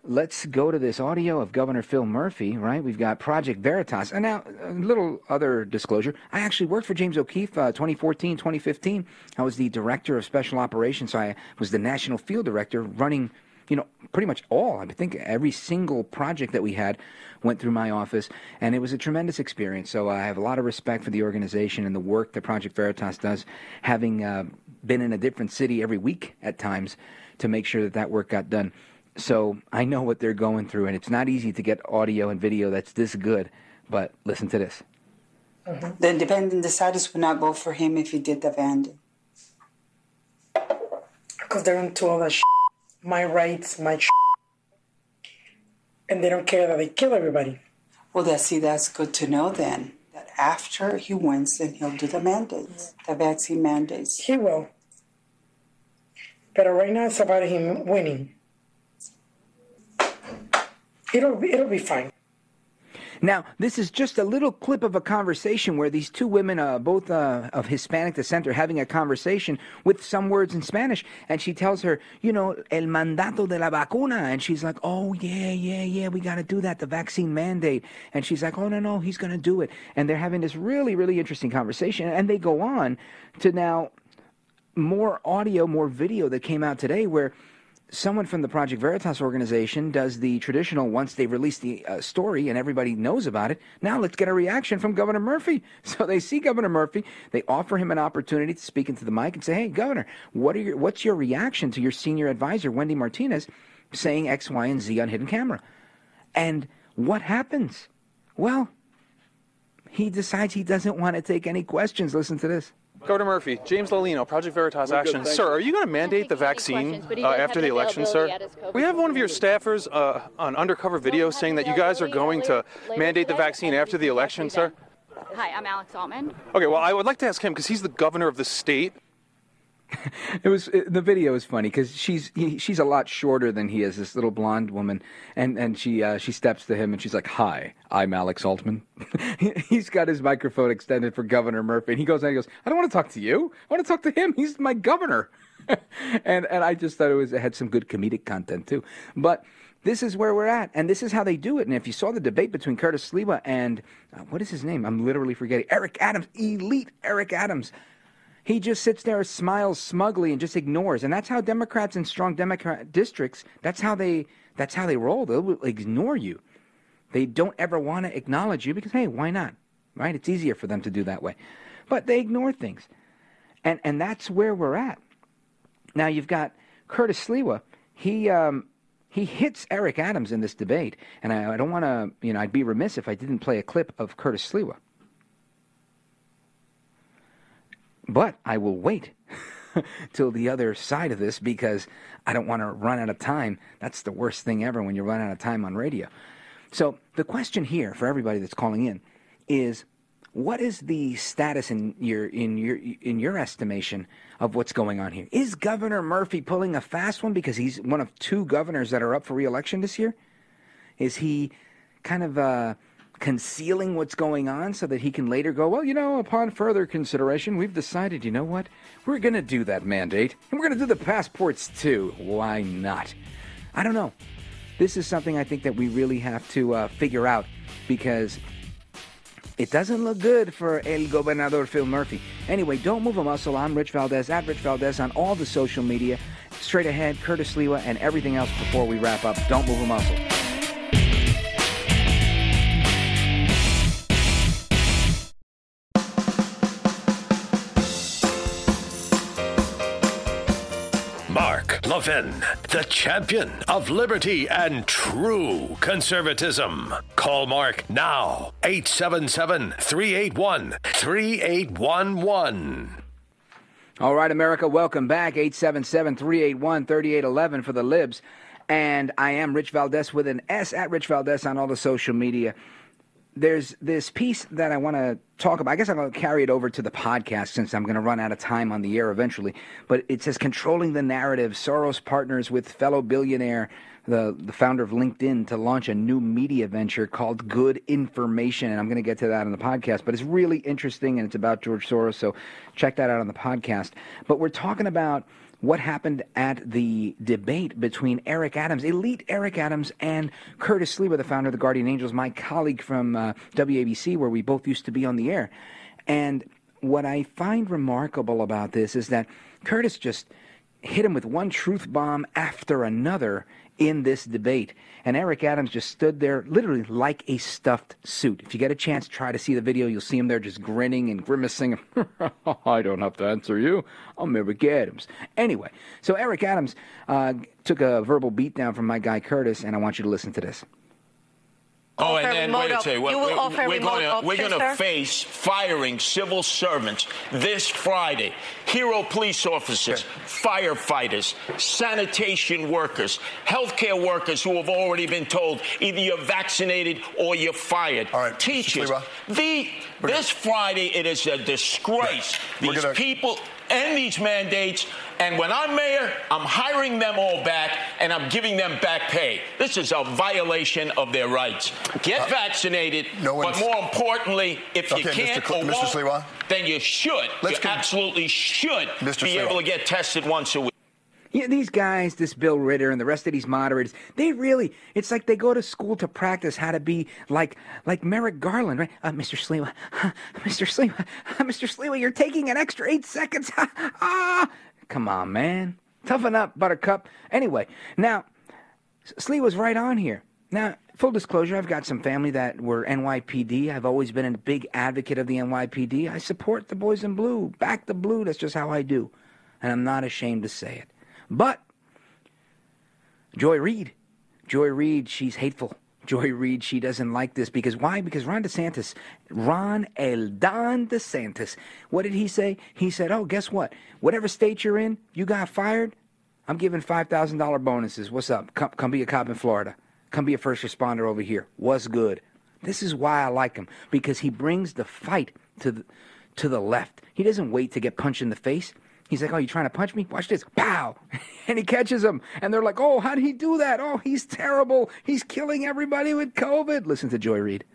let's go to this audio of Governor Phil Murphy, right? We've got Project Veritas. And now, a little other disclosure. I actually worked for James O'Keefe uh, 2014, 2015. I was the director of special operations. So I was the national field director running, you know, pretty much all. I think every single project that we had went through my office. And it was a tremendous experience. So I have a lot of respect for the organization and the work that Project Veritas does, having uh, been in a different city every week at times to make sure that that work got done. So I know what they're going through, and it's not easy to get audio and video that's this good. But listen to this. Mm-hmm. The independent deciders would not vote for him if he did the Vandy. Because they're into all that shit. My rights, my shit. And they don't care that they kill everybody. Well, that, see, that's good to know then. That after he wins, then he'll do the mandates, the vaccine mandates. He will. But right now it's about him winning. It'll it'll be fine. Now, this is just a little clip of a conversation where these two women, uh, both uh, of Hispanic descent, are having a conversation with some words in Spanish. And she tells her, you know, el mandato de la vacuna. And she's like, oh, yeah, yeah, yeah, we got to do that, the vaccine mandate. And she's like, oh, no, no, he's going to do it. And they're having this really, really interesting conversation. And they go on to now more audio, more video that came out today where someone from the Project Veritas organization does the traditional once they release the uh, story and everybody knows about it. Now let's get a reaction from Governor Murphy. So they see Governor Murphy, they offer him an opportunity to speak into the mic and say, "Hey, Governor, what are your what's your reaction to your senior advisor Wendy Martinez saying X, Y, and Z on hidden camera?" And what happens? Well, he decides he doesn't want to take any questions. Listen to this. Governor Murphy, James Lolino, Project Veritas Action. Sir, are you going to mandate the vaccine uh, after the election, sir? We have one of your staffers uh, on undercover video saying that you guys are going to mandate the vaccine after the election, sir. Hi, I'm Alex Altman. Okay, well, I would like to ask him because he's the governor of the state. it was it, the video is funny because she's he, she's a lot shorter than he is. This little blonde woman, and and she uh, she steps to him and she's like, "Hi, I'm Alex Altman." He's got his microphone extended for Governor Murphy, and he goes and he goes, "I don't want to talk to you. I want to talk to him. He's my governor." and and I just thought it was it had some good comedic content too, but. This is where we're at, and this is how they do it. And if you saw the debate between Curtis Sliwa and uh, what is his name? I'm literally forgetting. Eric Adams, elite Eric Adams. He just sits there, smiles smugly, and just ignores. And that's how Democrats in strong Democrat districts. That's how they. That's how they roll. They'll ignore you. They don't ever want to acknowledge you because hey, why not? Right? It's easier for them to do that way. But they ignore things, and and that's where we're at. Now you've got Curtis Sliwa. He um, he hits Eric Adams in this debate, and I, I don't want to. You know, I'd be remiss if I didn't play a clip of Curtis Sliwa. But I will wait till the other side of this because I don't want to run out of time. That's the worst thing ever when you run out of time on radio. So the question here for everybody that's calling in is what is the status in your in your in your estimation of what's going on here? Is Governor Murphy pulling a fast one because he's one of two governors that are up for reelection this year? Is he kind of uh, concealing what's going on so that he can later go, well, you know, upon further consideration, we've decided, you know what? We're going to do that mandate, and we're going to do the passports too. Why not? I don't know. This is something I think that we really have to uh, figure out because it doesn't look good for El Gobernador Phil Murphy. Anyway, don't move a muscle. I'm Rich Valdes at Rich Valdes on all the social media. Straight ahead, Curtis Sliwa and everything else before we wrap up. Don't move a muscle. Mark Levin, the champion of liberty and true conservatism. Call Mark now, 877 381 3811. All right, America, welcome back. 877 381 3811 for the Libs. And I am Rich Valdes with an S at Rich Valdes on all the social media. There's this piece that I want to talk about. I guess I'm going to carry it over to the podcast since I'm going to run out of time on the air eventually. But it says controlling the narrative. Soros partners with fellow billionaire, the, the founder of LinkedIn, to launch a new media venture called Good Information. And I'm going to get to that on the podcast. But it's really interesting and it's about George Soros. So check that out on the podcast. But we're talking about what happened at the debate between Eric Adams, elite Eric Adams, and Curtis Sliwa, the founder of the Guardian Angels, my colleague from uh, WABC, where we both used to be on the air. And what I find remarkable about this is that Curtis just hit him with one truth bomb after another in this debate. And Eric Adams just stood there literally like a stuffed suit. If you get a chance, try to see the video. You'll see him there just grinning and grimacing. I don't have to answer you. I'm Eric Adams. Anyway, so Eric Adams uh, took a verbal beatdown from my guy Curtis, and I want you to listen to this. Oh, and, Offer and wait a second. op- you will We're, offer we're going to we're option, going to face firing civil servants this Friday. Hero police officers, firefighters, sanitation workers, healthcare workers who have already been told either you're vaccinated or you're fired. All right, Teachers. The this Friday it is a disgrace. We're These gonna- people and these mandates. And when I'm mayor, I'm hiring them all back and I'm giving them back pay. This is a violation of their rights. Get uh, vaccinated, but more importantly, if you Okay, can't Mr. Cl- or Mr. won't, Sliwa? then you should. Let's you con- absolutely should Mr. be Sliwa. able to get tested once a week. Yeah, these guys, this Bill Ritter and the rest of these moderators, they really, it's like they go to school to practice how to be like like Merrick Garland, right? Uh, Mr. Sliwa, Mr. Sliwa, Mr. Sliwa, you're taking an extra eight seconds. ah, come on, man. Toughen up, Buttercup. Anyway, now, Sliwa's right on here. Now, full disclosure, I've got some family that were NYPD. I've always been a big advocate of the NYPD. I support the boys in blue. Back the blue. That's just how I do. And I'm not ashamed to say it. But Joy Reid, Joy Reid, she's hateful. Joy Reid, she doesn't like this because why? Because Ron DeSantis, Ron El Don DeSantis, what did he say? He said, "Oh, guess what? Whatever state you're in, you got fired. I'm giving five thousand dollar bonuses. What's up? Come, come be a cop in Florida. Come be a first responder over here. What's good? This is why I like him because he brings the fight to the to the left. He doesn't wait to get punched in the face. He's like, "Oh, you trying to punch me? Watch this!" Pow, and he catches him. And they're like, "Oh, how did he do that? Oh, he's terrible. He's killing everybody with COVID." Listen to Joy Reid.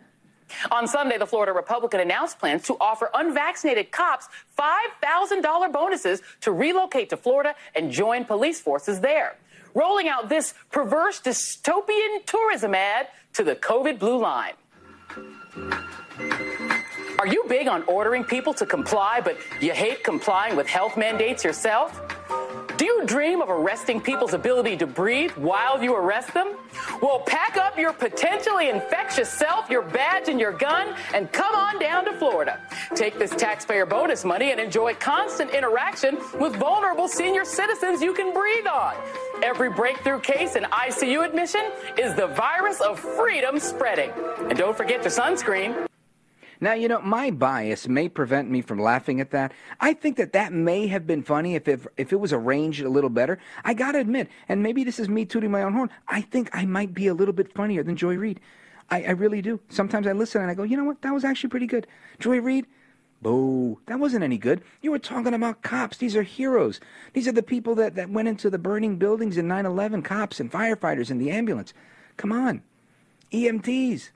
On Sunday, the Florida Republican announced plans to offer unvaccinated cops $5,000 bonuses to relocate to Florida and join police forces there. Rolling out this perverse dystopian tourism ad to the COVID blue line. Are you big on ordering people to comply, but you hate complying with health mandates yourself? Do you dream of arresting people's ability to breathe while you arrest them? Well, pack up your potentially infectious self, your badge, and your gun, and come on down to Florida. Take this taxpayer bonus money and enjoy constant interaction with vulnerable senior citizens you can breathe on. Every breakthrough case and ICU admission is the virus of freedom spreading. And don't forget your sunscreen. Now, you know, my bias may prevent me from laughing at that. I think that that may have been funny if it, if it was arranged a little better. I got to admit, and maybe this is me tooting my own horn, I think I might be a little bit funnier than Joy Reid. I, I really do. Sometimes I listen and I go, you know what? That was actually pretty good. Joy Reid, boo, that wasn't any good. You were talking about cops. These are heroes. These are the people that, that went into the burning buildings in 9 11, cops and firefighters and the ambulance. Come on. EMTs.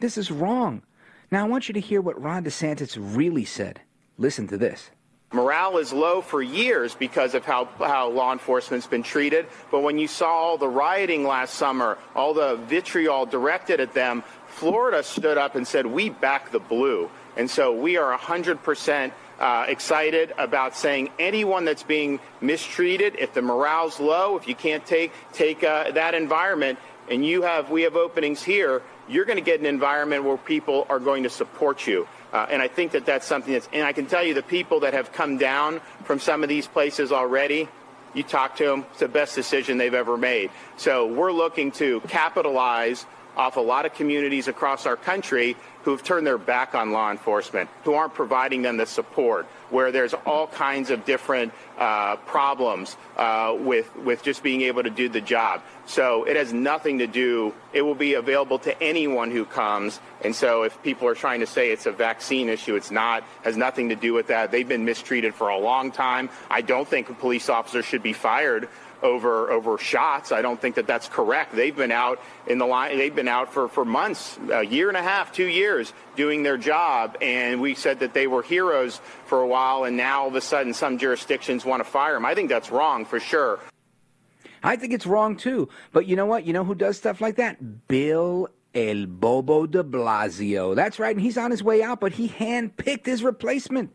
This is wrong. Now, I want you to hear what Ron DeSantis really said. Listen to this. Morale is low for years because of how, how law enforcement's been treated. But when you saw all the rioting last summer, all the vitriol directed at them, Florida stood up and said, We back the blue. And so we are 100% uh, excited about saying anyone that's being mistreated, if the morale's low, if you can't take, take uh, that environment, and you have, we have openings here, you're going to get an environment where people are going to support you. Uh, and I think that that's something that's, and I can tell you the people that have come down from some of these places already, you talk to them, it's the best decision they've ever made. So we're looking to capitalize off a lot of communities across our country who have turned their back on law enforcement, who aren't providing them the support, where there's all kinds of different uh, problems uh, with with just being able to do the job. So it has nothing to do. It will be available to anyone who comes. And so if people are trying to say it's a vaccine issue, it's not. Has nothing to do with that. They've been mistreated for a long time. I don't think a police officer should be fired over over shots. I don't think that that's correct. They've been out in the line. They've been out for for months, a year and a half, two years, doing their job. And we said that they were heroes for a while, and now all of a sudden some jurisdictions want to fire them. I think that's wrong for sure. I think it's wrong too. But you know what? You know who does stuff like that? Bill El Bobo de Blasio. That's right, and he's on his way out, but he handpicked his replacement.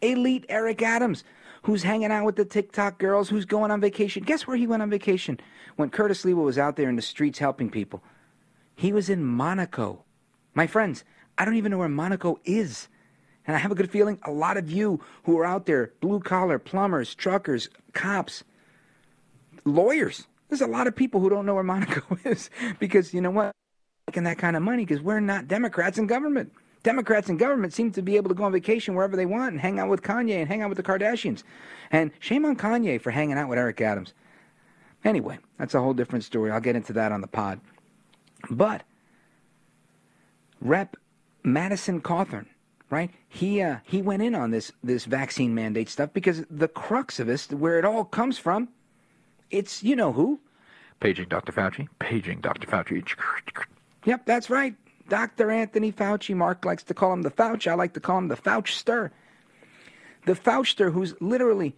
Elite Eric Adams who's hanging out with the TikTok girls, who's going on vacation. Guess where he went on vacation? When Curtis Sliwa was out there in the streets helping people. He was in Monaco. My friends, I don't even know where Monaco is. And I have a good feeling a lot of you who are out there, blue collar, plumbers, truckers, cops, lawyers, there's a lot of people who don't know where Monaco is because you know what? Making that kind of money because we're not Democrats in government. Democrats in government seem to be able to go on vacation wherever they want and hang out with Kanye and hang out with the Kardashians. And shame on Kanye for hanging out with Eric Adams. Anyway, that's a whole different story. I'll get into that on the pod. But Rep Madison Cawthorn, right? He uh, he went in on this this vaccine mandate stuff because the crux of this, where it all comes from, it's you know who. Paging Dr. Fauci. Paging Dr. Fauci. Yep, that's right. Dr. Anthony Fauci. Mark likes to call him the Fauci. I like to call him the Fauchster. The Fauchster, who's literally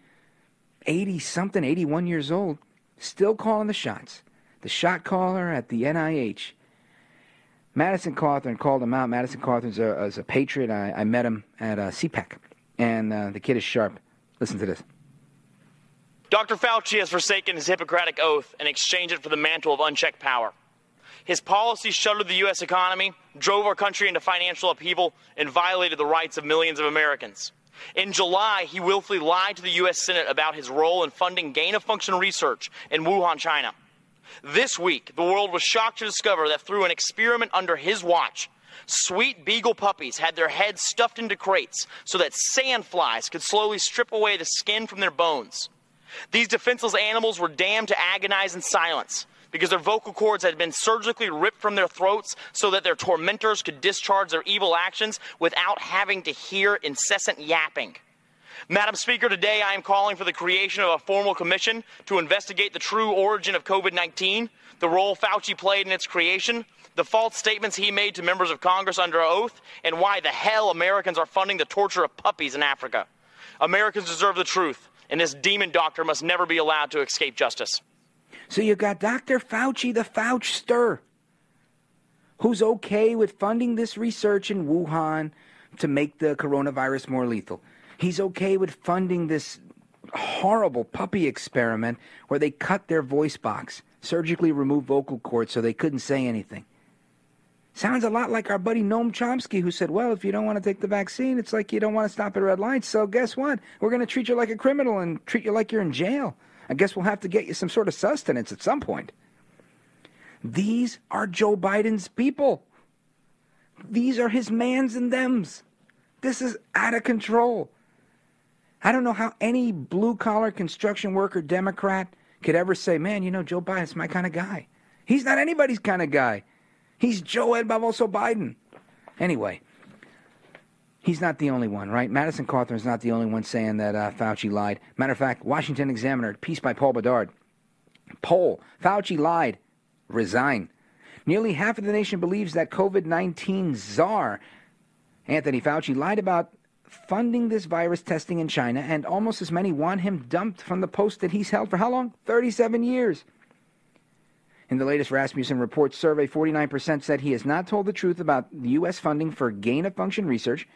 80 something, 81 years old, still calling the shots. The shot caller at the NIH. Madison Cawthorn called him out. Madison Cawthorn's a, is a patriot. I, I met him at uh, CPAC, and uh, the kid is sharp. Listen to this. Dr. Fauci has forsaken his Hippocratic oath and exchanged it for the mantle of unchecked power. His policies shuttered the U.S. economy, drove our country into financial upheaval, and violated the rights of millions of Americans. In July, he willfully lied to the U.S. Senate about his role in funding gain of function research in Wuhan, China. This week, the world was shocked to discover that through an experiment under his watch, sweet beagle puppies had their heads stuffed into crates so that sandflies could slowly strip away the skin from their bones. These defenseless animals were damned to agonize in silence because their vocal cords had been surgically ripped from their throats so that their tormentors could discharge their evil actions without having to hear incessant yapping. Madam Speaker, today I am calling for the creation of a formal commission to investigate the true origin of COVID 19, the role Fauci played in its creation, the false statements he made to members of Congress under oath, and why the hell Americans are funding the torture of puppies in Africa. Americans deserve the truth, and this demon doctor must never be allowed to escape justice. So you got Dr. Fauci, the Fauchster, who's okay with funding this research in Wuhan to make the coronavirus more lethal. He's okay with funding this horrible puppy experiment where they cut their voice box, surgically remove vocal cords so they couldn't say anything. Sounds a lot like our buddy Noam Chomsky, who said, Well, if you don't want to take the vaccine, it's like you don't want to stop at red lights. So, guess what? We're going to treat you like a criminal and treat you like you're in jail. I guess we'll have to get you some sort of sustenance at some point. These are Joe Biden's people. These are his mans and thems. This is out of control. I don't know how any blue collar construction worker Democrat could ever say, man, you know, Joe Biden's my kind of guy. He's not anybody's kind of guy. He's Joe Ed Biden. Anyway, He's not the only one, right? Madison Cawthorn is not the only one saying that uh, Fauci lied. Matter of fact, Washington Examiner, piece by Paul Bedard. Poll Fauci lied. Resign. Nearly half of the nation believes that COVID 19 czar Anthony Fauci lied about funding this virus testing in China, and almost as many want him dumped from the post that he's held for how long? 37 years. In the latest Rasmussen Report survey, 49% said he has not told the truth about the U.S. funding for gain of function research.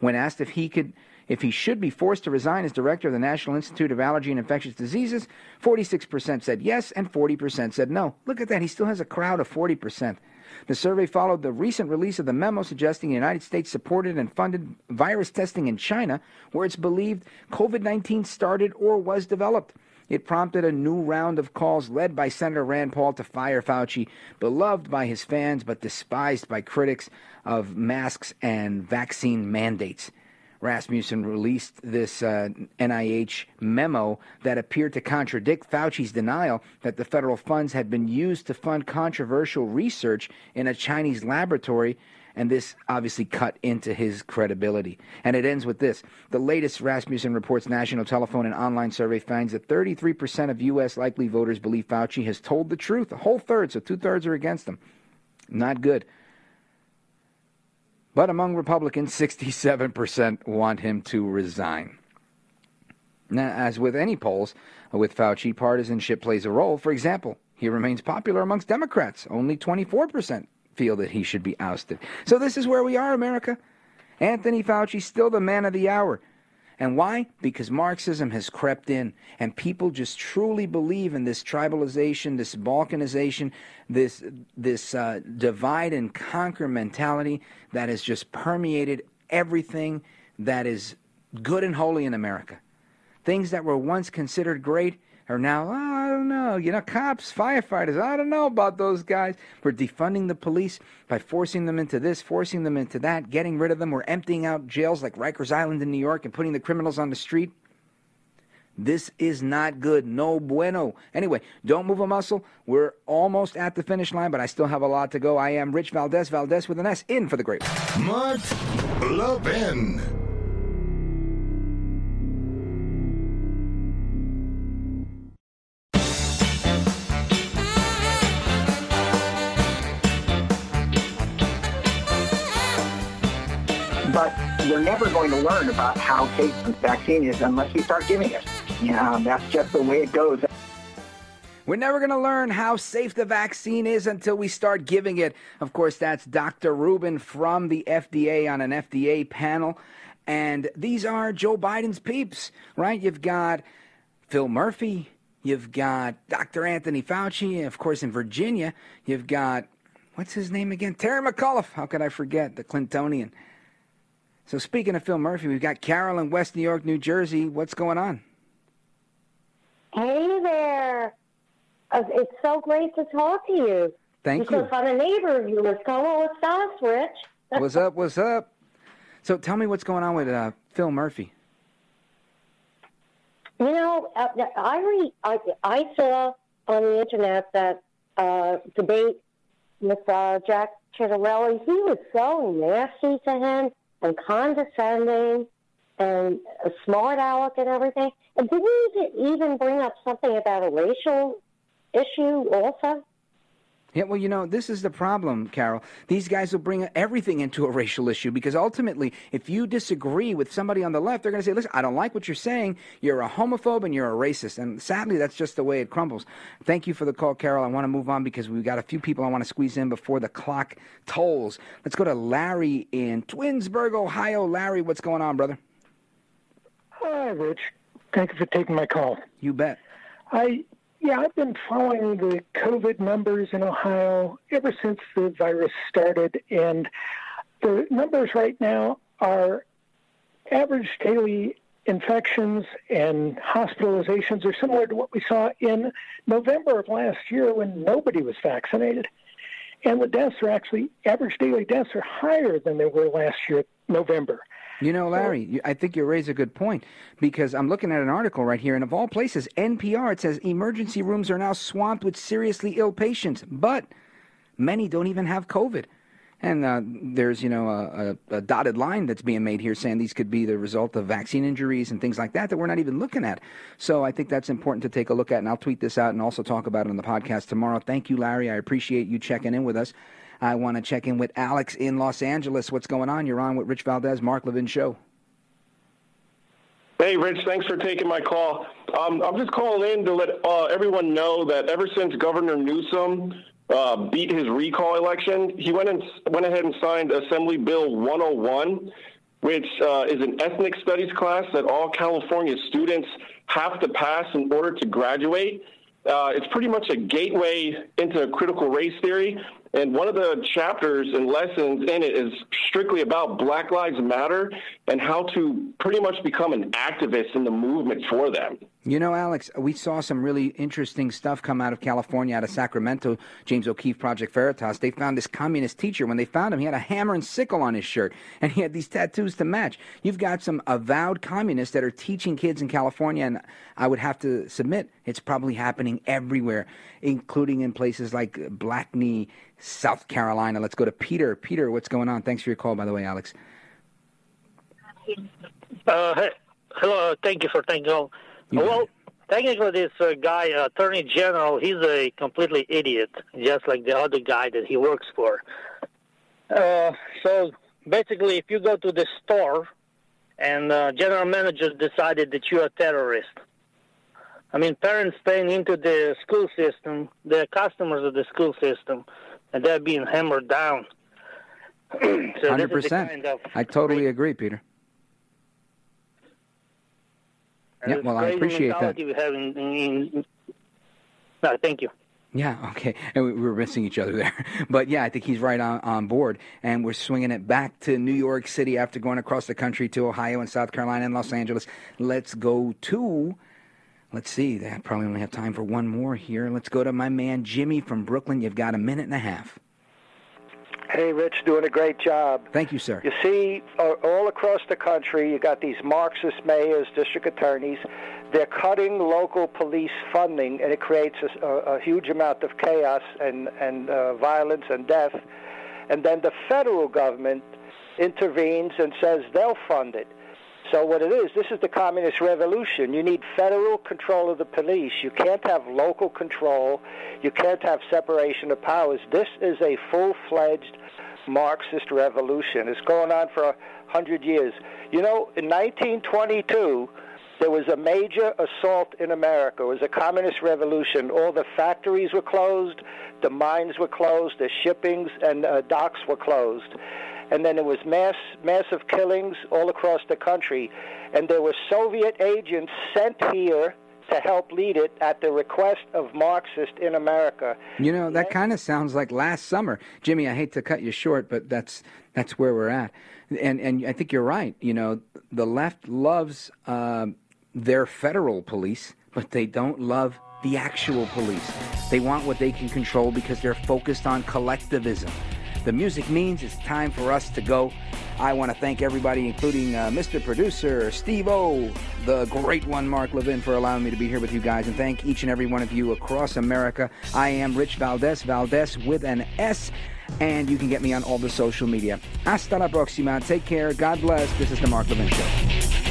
When asked if he could, if he should be forced to resign as director of the National Institute of Allergy and Infectious Diseases, 46% said yes and 40% said no. Look at that, he still has a crowd of 40%. The survey followed the recent release of the memo suggesting the United States supported and funded virus testing in China, where it's believed COVID 19 started or was developed. It prompted a new round of calls led by Senator Rand Paul to fire Fauci, beloved by his fans but despised by critics of masks and vaccine mandates. Rasmussen released this uh, NIH memo that appeared to contradict Fauci's denial that the federal funds had been used to fund controversial research in a Chinese laboratory and this obviously cut into his credibility. And it ends with this. The latest Rasmussen Reports national telephone and online survey finds that 33% of U.S. likely voters believe Fauci has told the truth. A whole third, so two thirds are against him. Not good. But among Republicans, 67% want him to resign. Now, as with any polls, with Fauci, partisanship plays a role. For example, he remains popular amongst Democrats. Only 24% feel that he should be ousted. So this is where we are, America. Anthony Fauci is still the man of the hour. And why? Because Marxism has crept in, and people just truly believe in this tribalization, this balkanization, this this uh, divide and conquer mentality that has just permeated everything that is good and holy in America. Things that were once considered great are now, oh, I don't know, you know, cops, firefighters, I don't know about those guys. We're defunding the police by forcing them into this, forcing them into that, getting rid of them. We're emptying out jails like Rikers Island in New York and putting the criminals on the street. This is not good. No bueno. Anyway, don't move a muscle. We're almost at the finish line, but I still have a lot to go. I am Rich Valdes, Valdes with an S, in for the great. Mark Levin. Learn about how safe the vaccine is unless we start giving it. Yeah, um, that's just the way it goes. We're never going to learn how safe the vaccine is until we start giving it. Of course, that's Dr. Rubin from the FDA on an FDA panel. And these are Joe Biden's peeps, right? You've got Phil Murphy, you've got Dr. Anthony Fauci, of course, in Virginia, you've got, what's his name again? Terry McAuliffe. How could I forget? The Clintonian. So speaking of Phil Murphy, we've got Carol in West New York, New Jersey. What's going on? Hey there. Uh, It's so great to talk to you. Thank because you. I'm a neighbor of yours. Hello, it's us, Rich. What's up? What's up? So tell me what's going on with uh, Phil Murphy. You know, uh, I, re- I I saw on the internet that uh, debate with uh, Jack Ciattarelli. He was so nasty to him and condescending and a smart aleck and everything. And didn't he even bring up something about a racial issue also? Yeah, well, you know, this is the problem, Carol. These guys will bring everything into a racial issue because ultimately, if you disagree with somebody on the left, they're going to say, listen, I don't like what you're saying. You're a homophobe and you're a racist. And sadly, that's just the way it crumbles. Thank you for the call, Carol. I want to move on because we've got a few people I want to squeeze in before the clock tolls. Let's go to Larry in Twinsburg, Ohio. Larry, what's going on, brother? Hi, Rich. Thank you for taking my call. You bet. I yeah, I've been following the COVID numbers in Ohio ever since the virus started, and the numbers right now are average daily infections and hospitalizations are similar to what we saw in November of last year when nobody was vaccinated. And the deaths are actually, average daily deaths are higher than they were last year, November. You know, Larry, you- I think you raise a good point because I'm looking at an article right here, and of all places, NPR, it says emergency rooms are now swamped with seriously ill patients, but many don't even have COVID. And uh, there's, you know, a, a, a dotted line that's being made here saying these could be the result of vaccine injuries and things like that that we're not even looking at. So I think that's important to take a look at, and I'll tweet this out and also talk about it on the podcast tomorrow. Thank you, Larry. I appreciate you checking in with us. I want to check in with Alex in Los Angeles. What's going on? You're on with Rich Valdes, Mark Levin Show. Hey, Rich, thanks for taking my call. Um, I'm just calling in to let uh, everyone know that ever since Governor Newsom uh, beat his recall election, he went and went ahead and signed Assembly Bill 101, which uh, is an ethnic studies class that all California students have to pass in order to graduate. Uh, it's pretty much a gateway into critical race theory. And one of the chapters and lessons in it is strictly about Black Lives Matter and how to pretty much become an activist in the movement for them. You know, Alex, we saw some really interesting stuff come out of California, out of Sacramento. James O'Keefe Project Veritas. They found this communist teacher. When they found him, he had a hammer and sickle on his shirt, and he had these tattoos to match. You've got some avowed communists that are teaching kids in California, and I would have to submit it's probably happening everywhere, including in places like Blackney, South Carolina. Let's go to Peter. Peter, what's going on? Thanks for your call, by the way, Alex. Uh, hello, thank you for taking all. well, technically, this uh, guy, uh, Attorney General, he's a completely idiot, just like the other guy that he works for. Uh, so basically, if you go to the store and uh, general manager decided that you're a terrorist, I mean, parents paying into the school system, they're customers of the school system, and they're being hammered down. so Hundred this is the percent. kind of I totally agree, Peter. Yeah, well, I appreciate that. mentality we have in, in, in- No, thank you. Yeah, okay. And we we were missing each other there. But yeah, I think he's right on, on board. And we're swinging it back to New York City after going across the country to Ohio and South Carolina and Los Angeles. Let's go to, let's see, I probably only have time for one more here. Let's go to my man Jimmy from Brooklyn. You've got a minute and a half. Hey, Rich, doing a great job. Thank you, sir. You see, uh, all across the country, you got these Marxist mayors, district attorneys. They're cutting local police funding, and it creates a, a, a huge amount of chaos and and uh, violence and death. And then the federal government intervenes and says they'll fund it. So what it is, this is the communist revolution. You need federal control of the police. You can't have local control. You can't have separation of powers. This is a full-fledged Marxist revolution. It's going on for a hundred years. You know, in 1922, there was a major assault in America. It was a communist revolution. All the factories were closed, the mines were closed, the shippings and uh, docks were closed. And then there was mass, massive killings all across the country. And there were Soviet agents sent here to help lead it at the request of Marxists in America. You know, that kind of sounds like last summer. Jimmy, I hate to cut you short, but that's that's where we're at. And and I think you're right. You know, the left loves um their federal police, but they don't love the actual police. They want what they can control because they're focused on collectivism. The music means it's time for us to go. I want to thank everybody, including uh, Mr. Producer, Steve O, the great one, Mark Levin, for allowing me to be here with you guys, and thank each and every one of you across America. I am Rich Valdes, Valdes with an S, and you can get me on all the social media. Hasta la próxima. Take care. God bless. This is the Mark Levin Show.